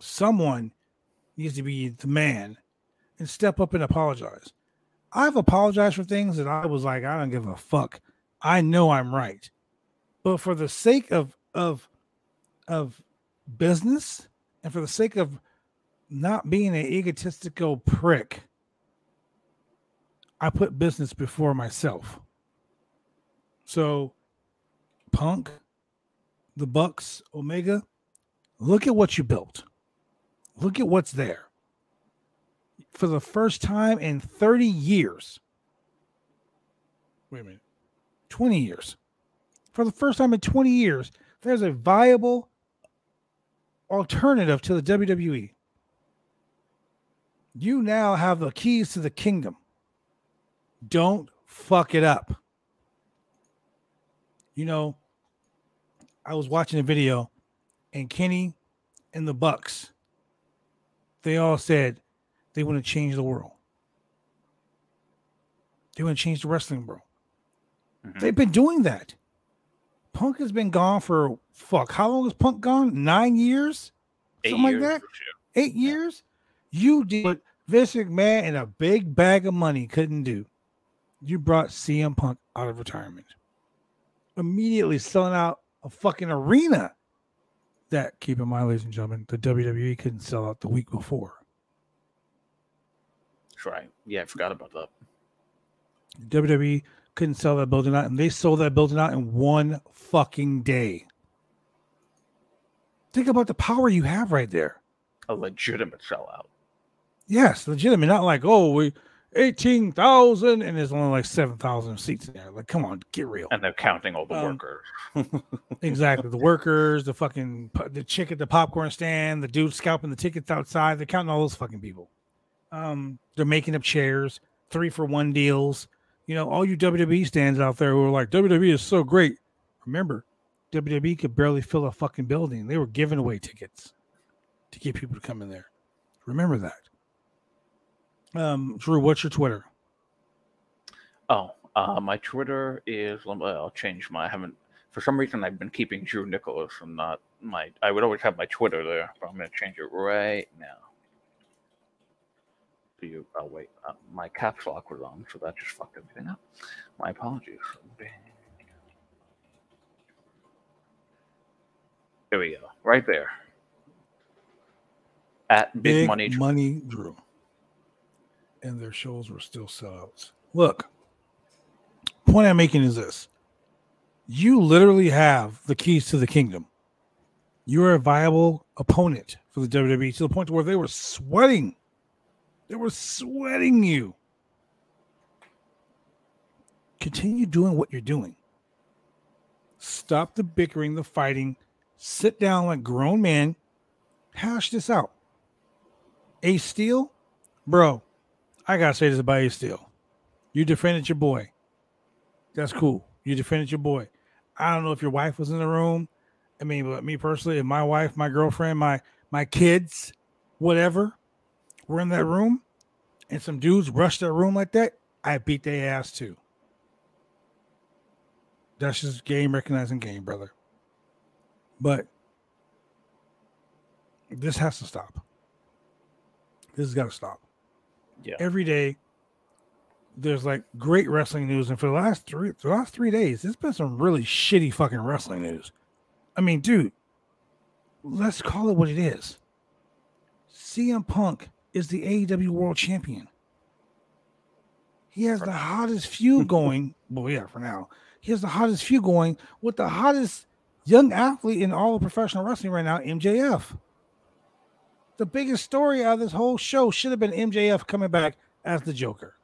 A: Someone needs to be the man and step up and apologize. I've apologized for things that I was like, I don't give a fuck. I know I'm right. But for the sake of of of business and for the sake of not being an egotistical prick, I put business before myself. So, Punk, the Bucks, Omega, look at what you built. Look at what's there. For the first time in 30 years. Wait a minute. 20 years. For the first time in 20 years, there's a viable alternative to the WWE. You now have the keys to the kingdom. Don't fuck it up. You know, I was watching a video and Kenny and the Bucks, they all said they want to change the world. They want to change the wrestling world. Mm-hmm. They've been doing that. Punk has been gone for fuck. How long has Punk gone? Nine years? Eight Something years, like that? Eight yeah. years? You did what Vince McMahon and a big bag of money couldn't do you brought CM Punk out of retirement, immediately selling out a fucking arena. That, keep in mind, ladies and gentlemen, the WWE couldn't sell out the week before.
B: Right. Yeah, I forgot about that.
A: WWE couldn't sell that building out, and they sold that building out in one fucking day. Think about the power you have right there.
B: A legitimate sellout.
A: Yes, legitimate. Not like, oh, we 18,000 and there's only like 7,000 seats in there. Like, come on, get real.
B: And they're counting all the um, workers.
A: exactly. The workers, the fucking, the chick at the popcorn stand, the dude scalping the tickets outside. They're counting all those fucking people. Um, they're making up chairs, three for one deals. You know, all you WWE stands out there who are like, WWE is so great. Remember, WWE could barely fill a fucking building. They were giving away tickets to get people to come in there. Remember that. Um, Drew, what's your Twitter?
B: Oh, uh, my Twitter is. I'll change my. I haven't. For some reason, I've been keeping Drew Nicholas and not my. I would always have my Twitter there, but I'm going to change it right now. Do you? Oh wait, uh, my caps lock was on, so that just fucked everything up. My apologies. There we go. Right there. At Big,
A: Big
B: Money
A: Drew. Money Drew and their shows were still sellouts. Look, point I'm making is this: you literally have the keys to the kingdom. You are a viable opponent for the WWE to the point where they were sweating. They were sweating you. Continue doing what you're doing. Stop the bickering, the fighting. Sit down like grown men. Hash this out. Ace Steel, bro, I gotta say this about Ace Steel. You defended your boy. That's cool. You defended your boy. I don't know if your wife was in the room. I mean, but me personally, if my wife, my girlfriend, my my kids, whatever, were in that room, and some dudes rushed that room like that, I beat their ass too. That's just game recognizing game, brother. But this has to stop. This has got to stop. Yeah. Every day there's like great wrestling news, and for the last three the last three days, there's been some really shitty fucking wrestling news. I mean, dude, let's call it what it is. CM Punk is the AEW World Champion. He has the hottest feud going. well, yeah, for now. He has the hottest feud going with the hottest young athlete in all of professional wrestling right now, MJF. The biggest story out of this whole show should have been MJF coming back as the Joker.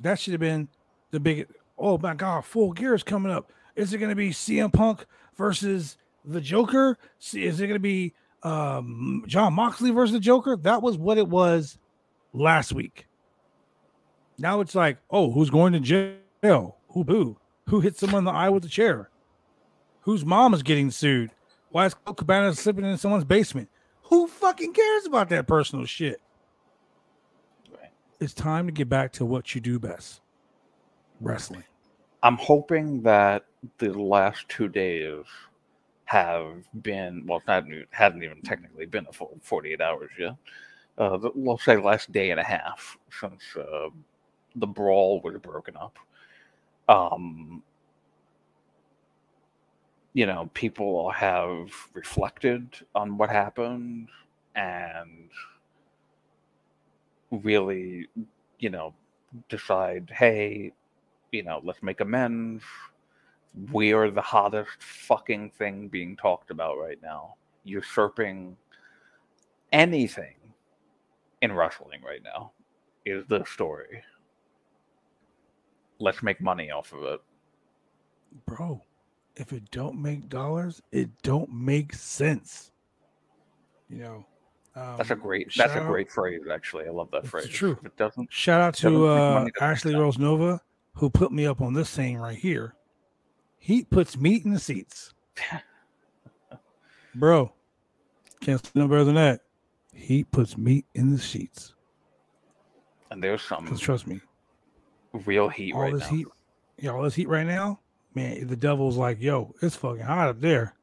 A: That should have been the big. Oh my God, full gear is coming up. Is it going to be CM Punk versus the Joker? Is it going to be um, Jon Moxley versus the Joker? That was what it was last week. Now it's like, oh, who's going to jail? Who boo? Who hit someone in the eye with a chair? Whose mom is getting sued? Why is Colt Cabana slipping in someone's basement? Who fucking cares about that personal shit? It's time to get back to what you do best wrestling.
B: I'm hoping that the last two days have been well, not hadn't even technically been a full 48 hours yet. Uh, we'll say last day and a half since uh, the brawl was broken up. Um, you know, people have reflected on what happened and really, you know, decide, hey, you know, let's make amends. We are the hottest fucking thing being talked about right now, usurping anything in wrestling right now is the story. Let's make money off of it.
A: Bro, if it don't make dollars, it don't make sense. You know,
B: um, that's a um, great. That's a great phrase. Actually, I love that phrase.
A: True.
B: If it doesn't.
A: Shout out to uh, Ashley Rose Nova, who put me up on this saying right here. Heat puts meat in the seats. Bro, can't say no better than that. Heat puts meat in the seats.
B: And there's some.
A: Trust me.
B: Real heat all right
A: this
B: now.
A: Heat, yeah, all this heat right now. Man, the devil's like, yo, it's fucking hot up there.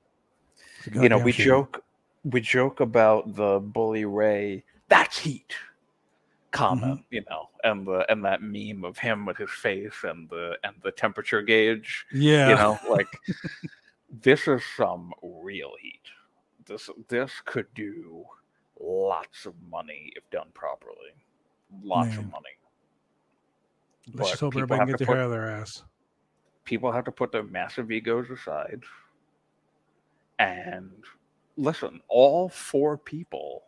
B: You know, we shit. joke we joke about the bully Ray. That's heat. Comment, mm-hmm. you know, and the and that meme of him with his face and the and the temperature gauge.
A: Yeah,
B: you know, like this is some real heat. This this could do lots of money if done properly. Lots Man. of money.
A: Let's just hope everybody can get their put, hair their ass.
B: People have to put their massive egos aside and listen, all four people,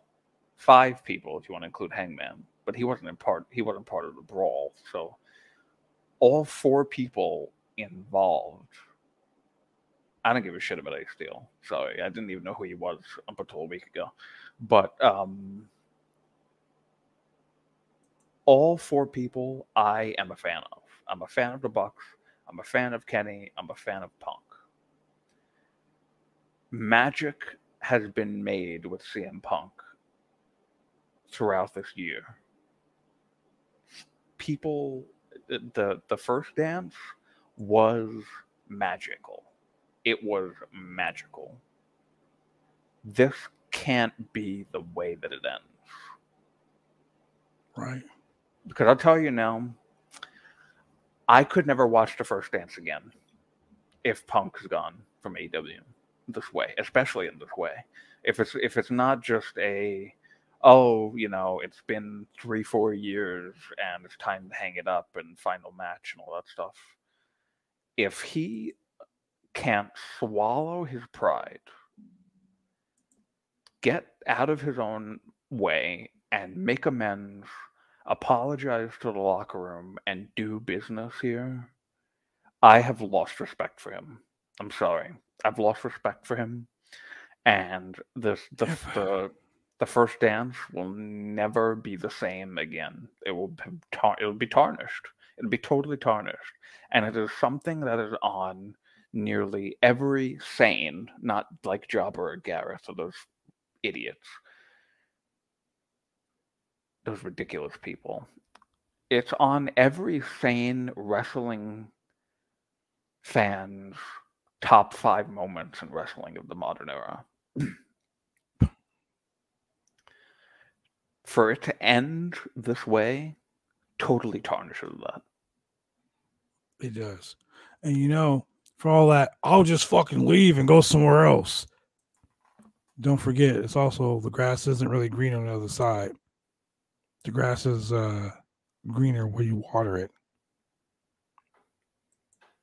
B: five people, if you want to include Hangman, but he wasn't in part. He wasn't part of the brawl. So all four people involved. I don't give a shit about Ace Steel. Sorry, I didn't even know who he was up until a week ago. But um, all four people, I am a fan of. I'm a fan of the Bucks. I'm a fan of Kenny. I'm a fan of Punk. Magic has been made with CM Punk throughout this year. People, uh, the the first dance was magical. It was magical. This can't be the way that it ends.
A: Right.
B: Because I'll tell you now, I could never watch the first dance again if Punk's gone from AEW this way, especially in this way. If it's if it's not just a oh, you know, it's been three, four years and it's time to hang it up and final match and all that stuff. If he can't swallow his pride, get out of his own way and make amends, apologize to the locker room, and do business here, I have lost respect for him. I'm sorry. I've lost respect for him, and the the the, the first dance will never be the same again. It will tar- it will be tarnished. It'll be totally tarnished, and it is something that is on nearly every sane, not like Jobber or Gareth or those idiots, those ridiculous people. It's on every sane wrestling fan's top five moments in wrestling of the modern era. For it to end this way totally tarnishes that.
A: It does. And you know, for all that. I'll just fucking leave and go somewhere else. Don't forget, it's also the grass isn't really green on the other side. The grass is uh, greener where you water it.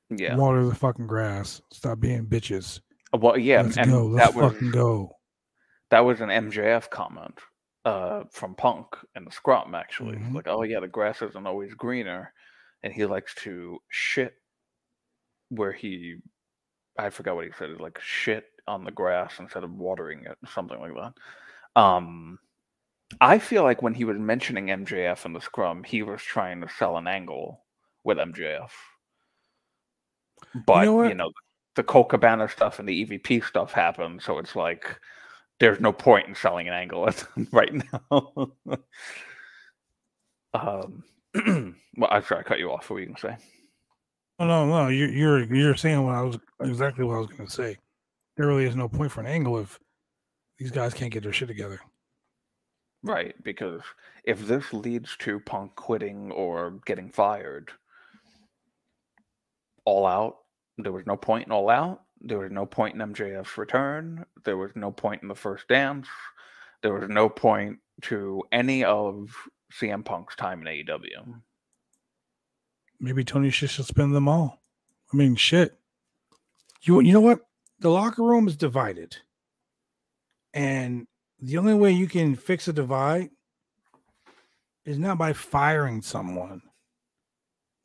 B: Yeah.
A: Water the fucking grass. Stop being bitches.
B: Well, yeah,
A: Let's
B: and
A: go. Let's
B: that was
A: fucking go.
B: that was an MJF comment uh, from Punk and the scrum. Actually,
A: Mhm.
B: like, oh yeah, the grass isn't always greener, and he likes to shit where he, I forgot what he said, like shit on the grass instead of watering it, something like that. Um, I feel like when he was mentioning MJF in the scrum, he was trying to sell an angle with MJF. But you know,
A: what?
B: the Colt Cabana stuff and the EVP stuff happened, so it's like there's no point in selling an angle right now. um, well, I'm sorry, I cut you off. What were you gonna say?
A: Oh, no, no, you're you're you're saying what I was exactly what I was gonna say. There really is no point for an angle if these guys can't get their shit together.
B: Right, because if this leads to Punk quitting or getting fired, all out, there was no point in all out. There was no point in MJF's return. There was no point in the first dance. There was no point to any of CM Punk's time in AEW.
A: Maybe Tony should suspend them all. I mean, shit. You you know what? The locker room is divided, and the only way you can fix a divide is not by firing someone,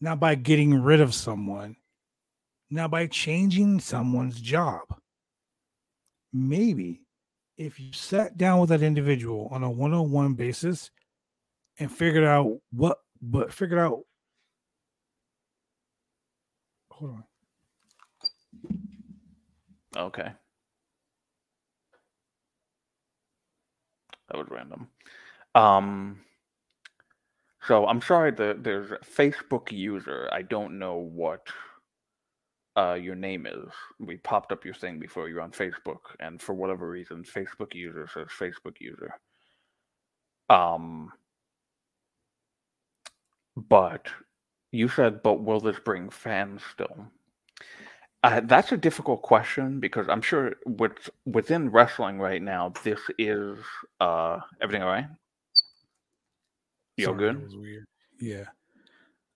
A: not by getting rid of someone, not by changing someone's job. Maybe if you sat down with that individual on a one-on-one basis and figured out what, but figured out hold on.
B: Okay. That was random. Um, so I'm sorry that there's a Facebook user. I don't know what uh, your name is. We popped up your thing before you're on Facebook, and for whatever reason, Facebook user says Facebook user. Um, but you said, but will this bring fans still? Uh, that's a difficult question because I'm sure with within wrestling right now, this is uh everything all right? You all good?
A: Yeah.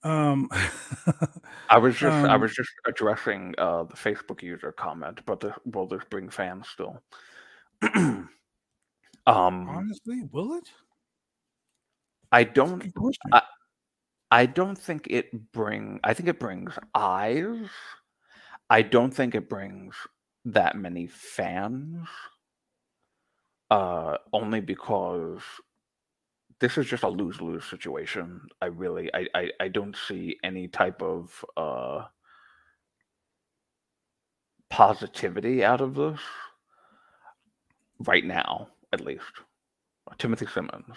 A: Um
B: I was just I
A: Um,
B: was just addressing uh the Facebook user comment, but the, will this bring fans still? um,
A: honestly, will it?
B: I don't I- I don't think it bring I think it brings eyes. I don't think it brings that many fans. Uh only because this is just a lose-lose situation. I really I I, I don't see any type of uh positivity out of this right now, at least. Timothy Simmons.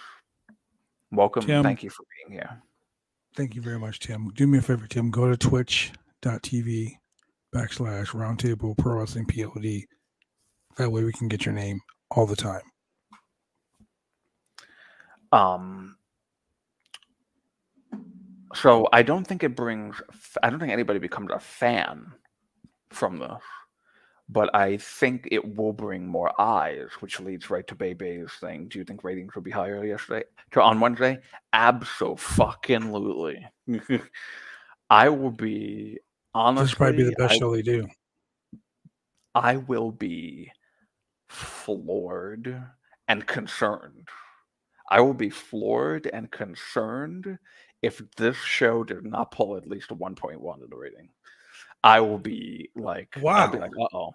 B: Welcome.
A: Tim.
B: Thank you for being here.
A: Thank you very much, Tim. Do me a favor, Tim. Go to twitch.tv backslash roundtable pro wrestling PLD. That way we can get your name all the time.
B: Um, so I don't think it brings. I don't think anybody becomes a fan from this, but I think it will bring more eyes, which leads right to Bebe's thing. Do you think ratings will be higher yesterday to on Wednesday? Absolutely. I will be honestly.
A: this might be the best
B: I,
A: show they do.
B: I will be floored and concerned. I will be floored and concerned if this show did not pull at least a 1.1 in the rating. I will be like, I'll be
A: Wow.
B: like, uh oh,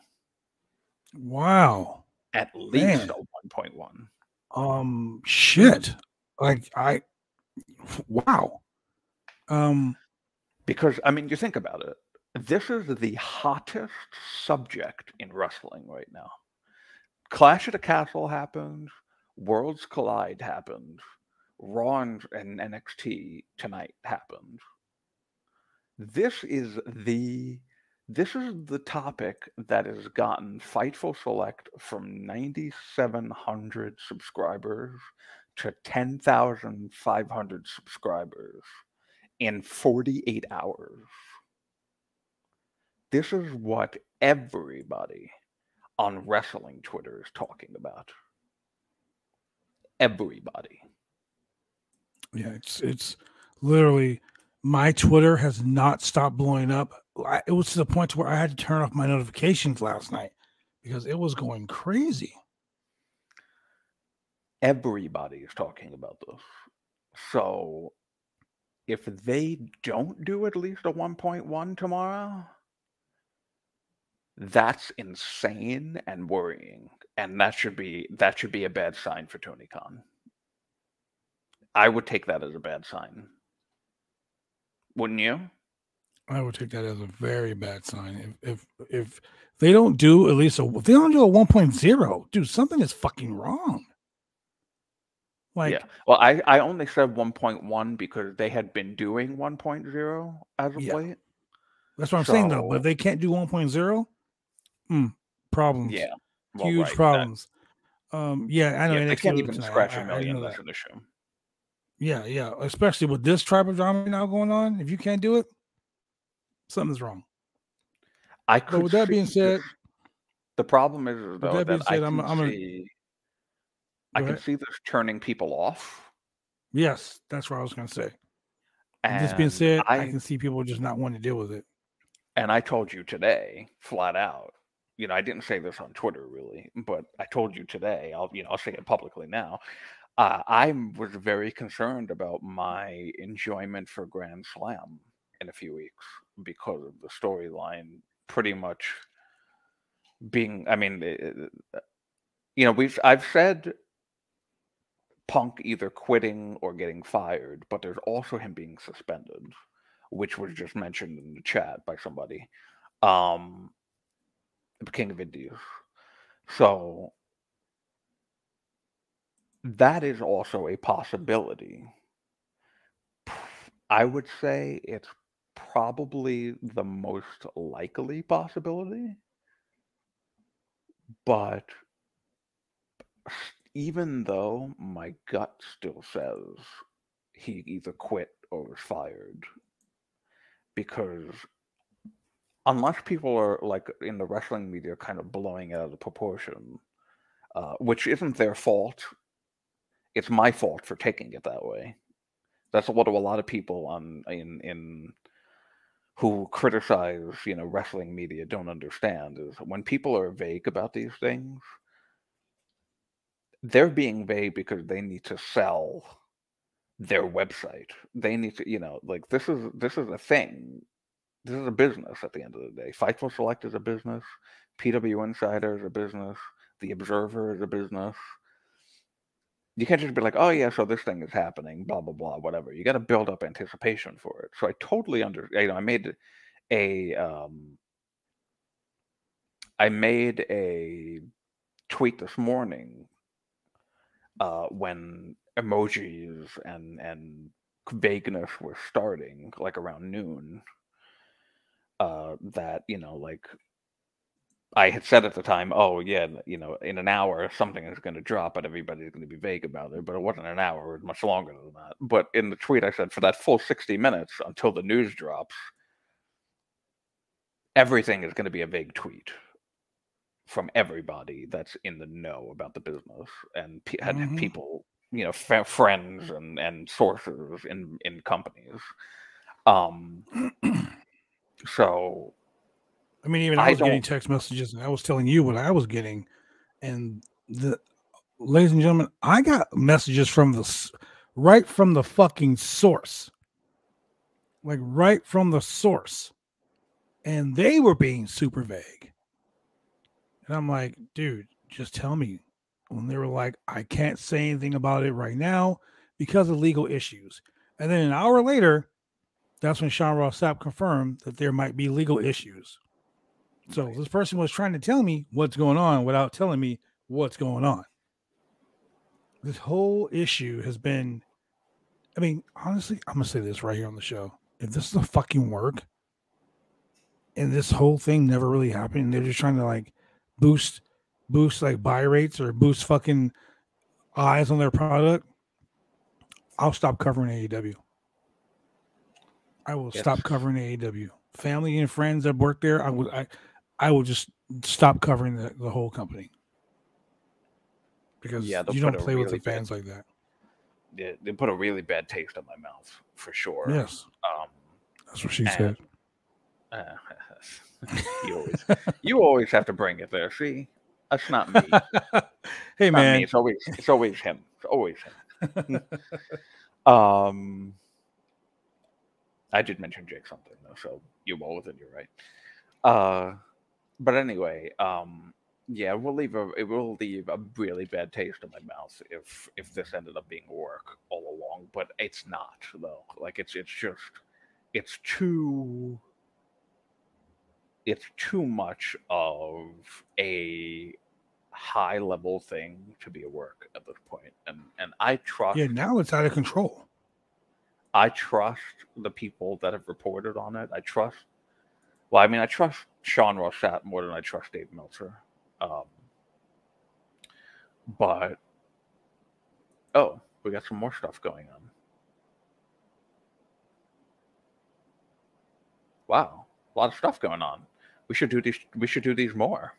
A: Wow.
B: at least
A: Man.
B: a 1.1.
A: Um shit. Like I wow. Um
B: Because, I mean, you think about it. This is the hottest subject in wrestling right now. Clash at the Castle happened. Worlds Collide happened. Raw and, and NXT tonight happened. This is the this is the topic that has gotten Fightful Select from 9,700 subscribers to 10,500 subscribers in 48 hours. this is what everybody on wrestling Twitter is talking about. Everybody.
A: Yeah, it's it's literally my Twitter has not stopped blowing up. I, it was to the point to where I had to turn off my notifications last night because it was going crazy.
B: Everybody is talking about this. So if they don't do at least a 1.1 tomorrow, that's insane and worrying. And that should be that should be a bad sign for Tony Khan. I would take that as a bad sign. Wouldn't you?
A: I would take that as a very bad sign. If if if they don't do at least a if they don't do a 1.0, dude, something is fucking wrong.
B: Like, yeah. Well, I, I only said 1.1 because they had been doing 1.0 as of yeah. late.
A: That's what I'm so, saying, though. But if they can't do 1.0, hmm, problems.
B: Yeah.
A: Well, Huge right, problems. That, um, yeah, I know.
B: Yeah, they can't even scratch a million. That's the show.
A: Yeah, yeah. Especially with this tribal drama now going on. If you can't do it, something's wrong.
B: I could.
A: But with that being said,
B: the problem is though that, that said, I can I'm, I'm see, a, I can see this turning people off.
A: Yes, that's what I was going to say. And this being said, I, I can see people just not wanting to deal with it.
B: And I told you today, flat out. You know, I didn't say this on Twitter really, but I told you today. I'll, you know, I'll say it publicly now. Uh, I was very concerned about my enjoyment for Grand Slam in a few weeks because of the storyline pretty much being i mean uh, you know we've i've said punk either quitting or getting fired but there's also him being suspended which was just mentioned in the chat by somebody um king of indies so that is also a possibility i would say it's probably the most likely possibility. But even though my gut still says he either quit or was fired, because unless people are like in the wrestling media kind of blowing it out of proportion, uh, which isn't their fault, it's my fault for taking it that way. That's what a lot of people on in in who criticize you know wrestling media don't understand is when people are vague about these things they're being vague because they need to sell their website. They need to you know like this is this is a thing this is a business at the end of the day fightful select is a business pw insider is a business the observer is a business you can't just be like, oh yeah, so this thing is happening, blah blah blah, whatever. You got to build up anticipation for it. So I totally under, you know, I made a, um, I made a tweet this morning uh, when emojis and and vagueness were starting, like around noon. Uh, that you know, like I had said at the time, oh yeah, you know, in an hour something is going to drop, and everybody's going to be vague about it. But it wasn't an hour; it was much longer than that. But in the tweet, I said for that full sixty minutes until the news drops, everything is going to be a vague tweet from everybody that's in the know about the business and pe- mm-hmm. people, you know, f- friends and and sources in in companies. Um, so
A: I mean, even I, I was getting text messages, and I was telling you what I was getting, and the ladies and gentlemen, I got messages from the right from the fucking source, like right from the source, and they were being super vague, and I'm like, dude, just tell me. When they were like, I can't say anything about it right now because of legal issues, and then an hour later, that's when Sean Ross Sapp confirmed that there might be legal issues. So this person was trying to tell me what's going on without telling me what's going on. This whole issue has been, I mean, honestly, I'm gonna say this right here on the show. If this is a fucking work, and this whole thing never really happened, they're just trying to like boost, boost like buy rates or boost fucking eyes on their product. I'll stop covering AEW. I will yes. stop covering AEW. family and friends that work there, I would I I would just stop covering the, the whole company because
B: Yeah,
A: you don't play with the fans like that.
B: They, they put a really bad taste in my mouth for sure.
A: Yes,
B: Um,
A: that's what she
B: and-
A: said.
B: uh, you always you always have to bring it there. See, that's not me.
A: hey
B: me.
A: man,
B: It's always it's always him. It's always him. Um, I did mention Jake something though, so you're well within your right. Uh, but anyway, um, yeah, we'll leave a it will leave a really bad taste in my mouth if if this ended up being work all along. But it's not though. Like it's it's just it's too it's too much of a high level thing to be a work at this point. point and and i trust
A: yeah, now it's out of control.
B: I trust the people that have reported on it. I trust. Well, I mean, I trust Sean Ross Sapp more than I trust Dave Meltzer. Um, but oh, we got some more stuff going on. Wow, a lot of stuff going on. We should do these. We should do these more.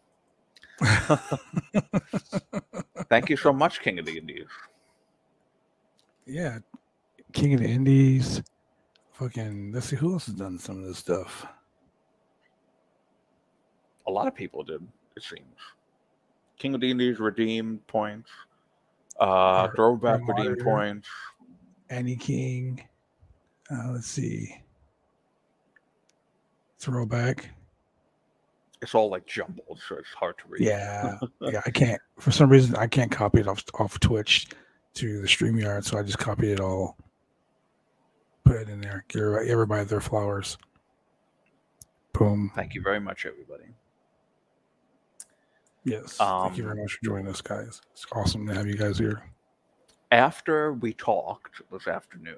B: Thank you so much, King of the Indies.
A: Yeah, King of the Indies. Fucking, let's see who else has done some of this stuff.
B: A lot of people did. It seems. King of the Indies redeemed points. Uh,
A: Her-
B: throwback
A: her
B: redeemed
A: monitor.
B: points.
A: Annie King. Uh, let's see. Throwback.
B: It's all like jumbled, so it's hard to read.
A: Yeah, yeah. I can't for some reason I can't copy it off off Twitch to the Streamyard, so I just copied it all, put it in there. Give everybody, everybody their flowers. Boom.
B: Thank you very much, everybody.
A: Yes. Thank you
B: Um,
A: very much for joining us, guys. It's awesome to have you guys here.
B: After we talked this afternoon,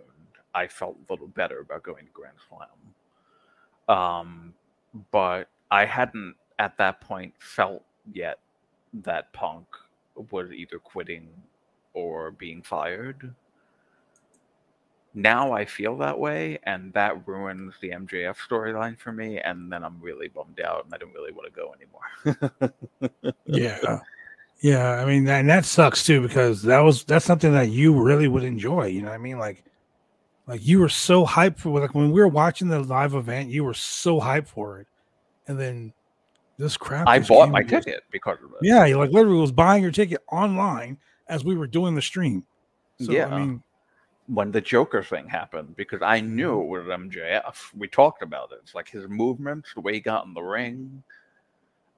B: I felt a little better about going to Grand Slam. Um, but I hadn't at that point felt yet that Punk was either quitting or being fired. Now I feel that way, and that ruins the MJF storyline for me, and then I'm really bummed out, and I don't really want to go anymore.
A: Yeah. Yeah, I mean, and that sucks too because that was that's something that you really would enjoy. You know what I mean? Like, like you were so hyped for like when we were watching the live event, you were so hyped for it, and then this crap.
B: I bought my ticket because of it.
A: Yeah, you like literally was buying your ticket online as we were doing the stream. So,
B: Yeah.
A: I mean,
B: when the Joker thing happened because I knew it was MJF. We talked about it. It's like his movements, the way he got in the ring.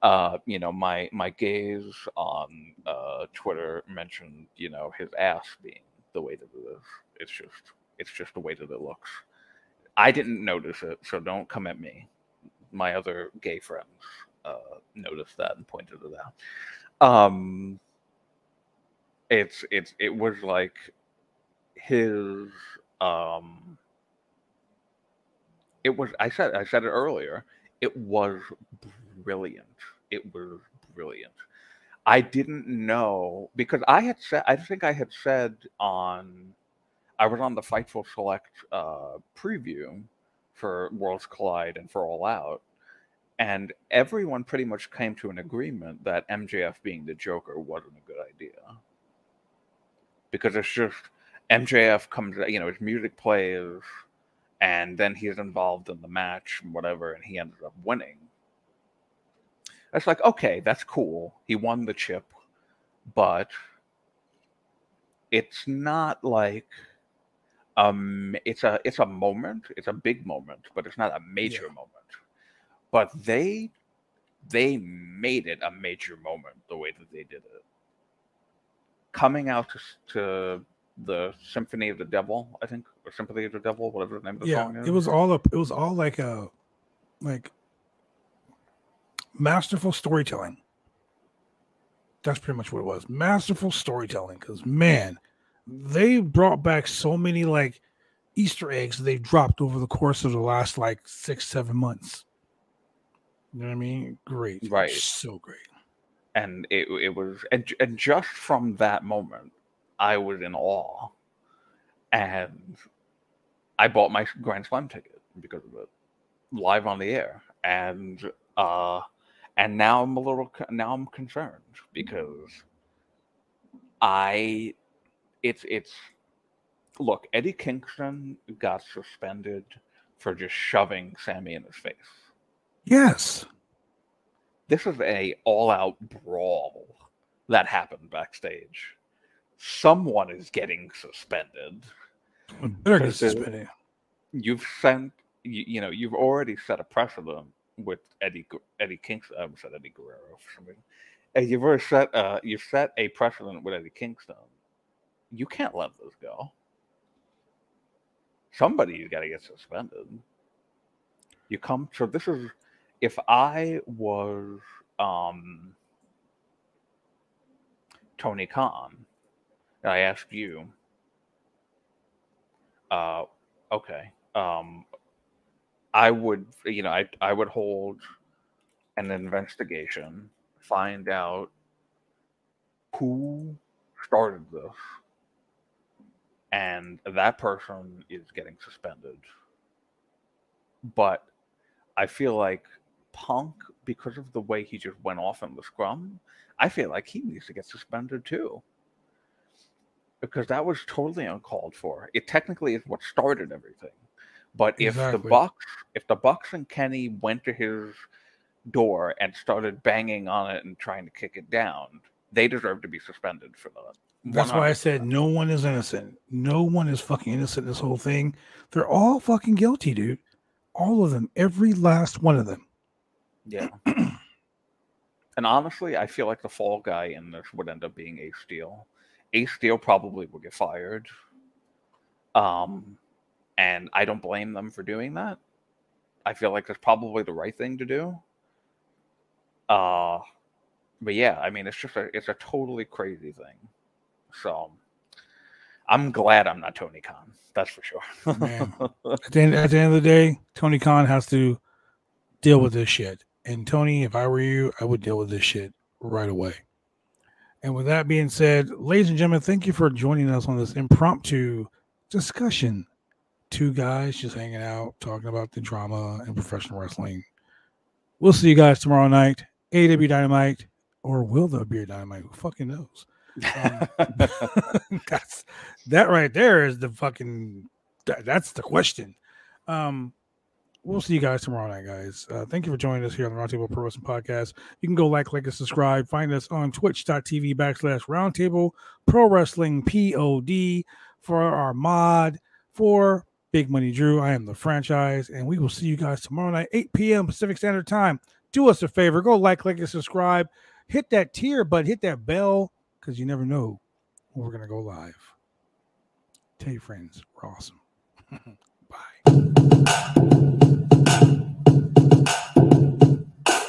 B: Uh, you know, my my gaze on uh, Twitter mentioned, you know, his ass being the way that it is. It's just it's just the way that it looks. I didn't notice it, so don't come at me. My other gay friends uh, noticed that and pointed it out. Um, it's it's it was like his um it was i said i said it earlier it was brilliant it was brilliant. I didn't know because i had said i think i had said on i was on the fightful select uh preview for worlds collide and for all out and everyone pretty much came to an agreement that mjf being the joker wasn't a good idea. Because it's just MJF comes, you know, his music plays, and then he's involved in the match and whatever, and he ended up winning. It's like, okay, that's cool. He won the chip, but it's not like um it's a it's a moment, it's a big moment, but it's not a major
A: Yeah.
B: moment. But they they made it a major moment the way that they did it coming out to, to the Symphony of the Devil, I think, or Sympathy of the Devil, whatever the name of the
A: yeah,
B: song is.
A: it was all up. It was all like a like masterful storytelling. That's pretty much what it was. Masterful storytelling. Because man, they brought back so many like Easter eggs they dropped over the course of the last like six, seven months. You know what I mean? Great.
B: Right.
A: So great.
B: and it it was and, and just from that moment, I was in awe, and I bought my Grand Slam ticket because of it. live on the air, and uh, and now I'm a little now I'm concerned because I it's it's look Eddie Kingston got suspended for just shoving Sammy in his face.
A: Yes.
B: This is a all-out brawl that happened backstage. Someone is getting suspended.
A: Better get suspended.
B: You've sent you, you know you've already set a precedent with Eddie Eddie Kingston. I said Eddie Guerrero for some reason. And you've already set uh, you've set a precedent with Eddie Kingston. You can't let this go. Somebody's got to get suspended. You come so this is if I was um, Tony Khan, I asked you, uh, okay, um, I would, you know, I I would hold an investigation, find out who started this, and that person is getting suspended. But I feel like Punk, because of the way he just went off in the scrum, I feel like he needs to get suspended too. Because that was totally uncalled for. It technically is what started everything. But if exactly. the Bucks, if the Bucks and Kenny went to his door and started banging on it and trying to kick it down, they deserve to be suspended for that.
A: That's why I said no one is innocent. No one is fucking innocent in this whole thing. They're all fucking guilty, dude. All of them. Every last one of them.
B: Yeah. and honestly, I feel like the fall guy in this would end up being Ace Steel. Ace Steel probably will get fired. Um, and I don't blame them for doing that. I feel like that's probably the right thing to do. Uh, but yeah, I mean, it's just a it's a totally crazy thing. So I'm glad I'm not Tony Khan. That's for sure.
A: At the, end, at the end of the day, Tony Khan has to deal with this shit. And Tony, if I were you, I would deal with this shit right away. And with that being said, ladies and gentlemen, thank you for joining us on this impromptu discussion two guys just hanging out, talking about the drama and professional wrestling. We'll see you guys tomorrow night. AEW Dynamite, or will there be a Dynamite? Who fucking knows? Um, that's that right there is the fucking that, that's the question. Um, we'll see you guys tomorrow night, guys. Uh, thank you for joining us here on the Roundtable Pro Wrestling Podcast. You can go like, click, and subscribe. Find us on twitch.tv backslash roundtable pro wrestling pod for our mod for Big Money Drew. I am the franchise, and we will see you guys tomorrow night, 8 p.m. Pacific Standard Time. Do us a favor, go like, click, and subscribe. Hit that tier, but hit that bell because you never know when we're gonna go live. Tell your friends, we're awesome. Bye.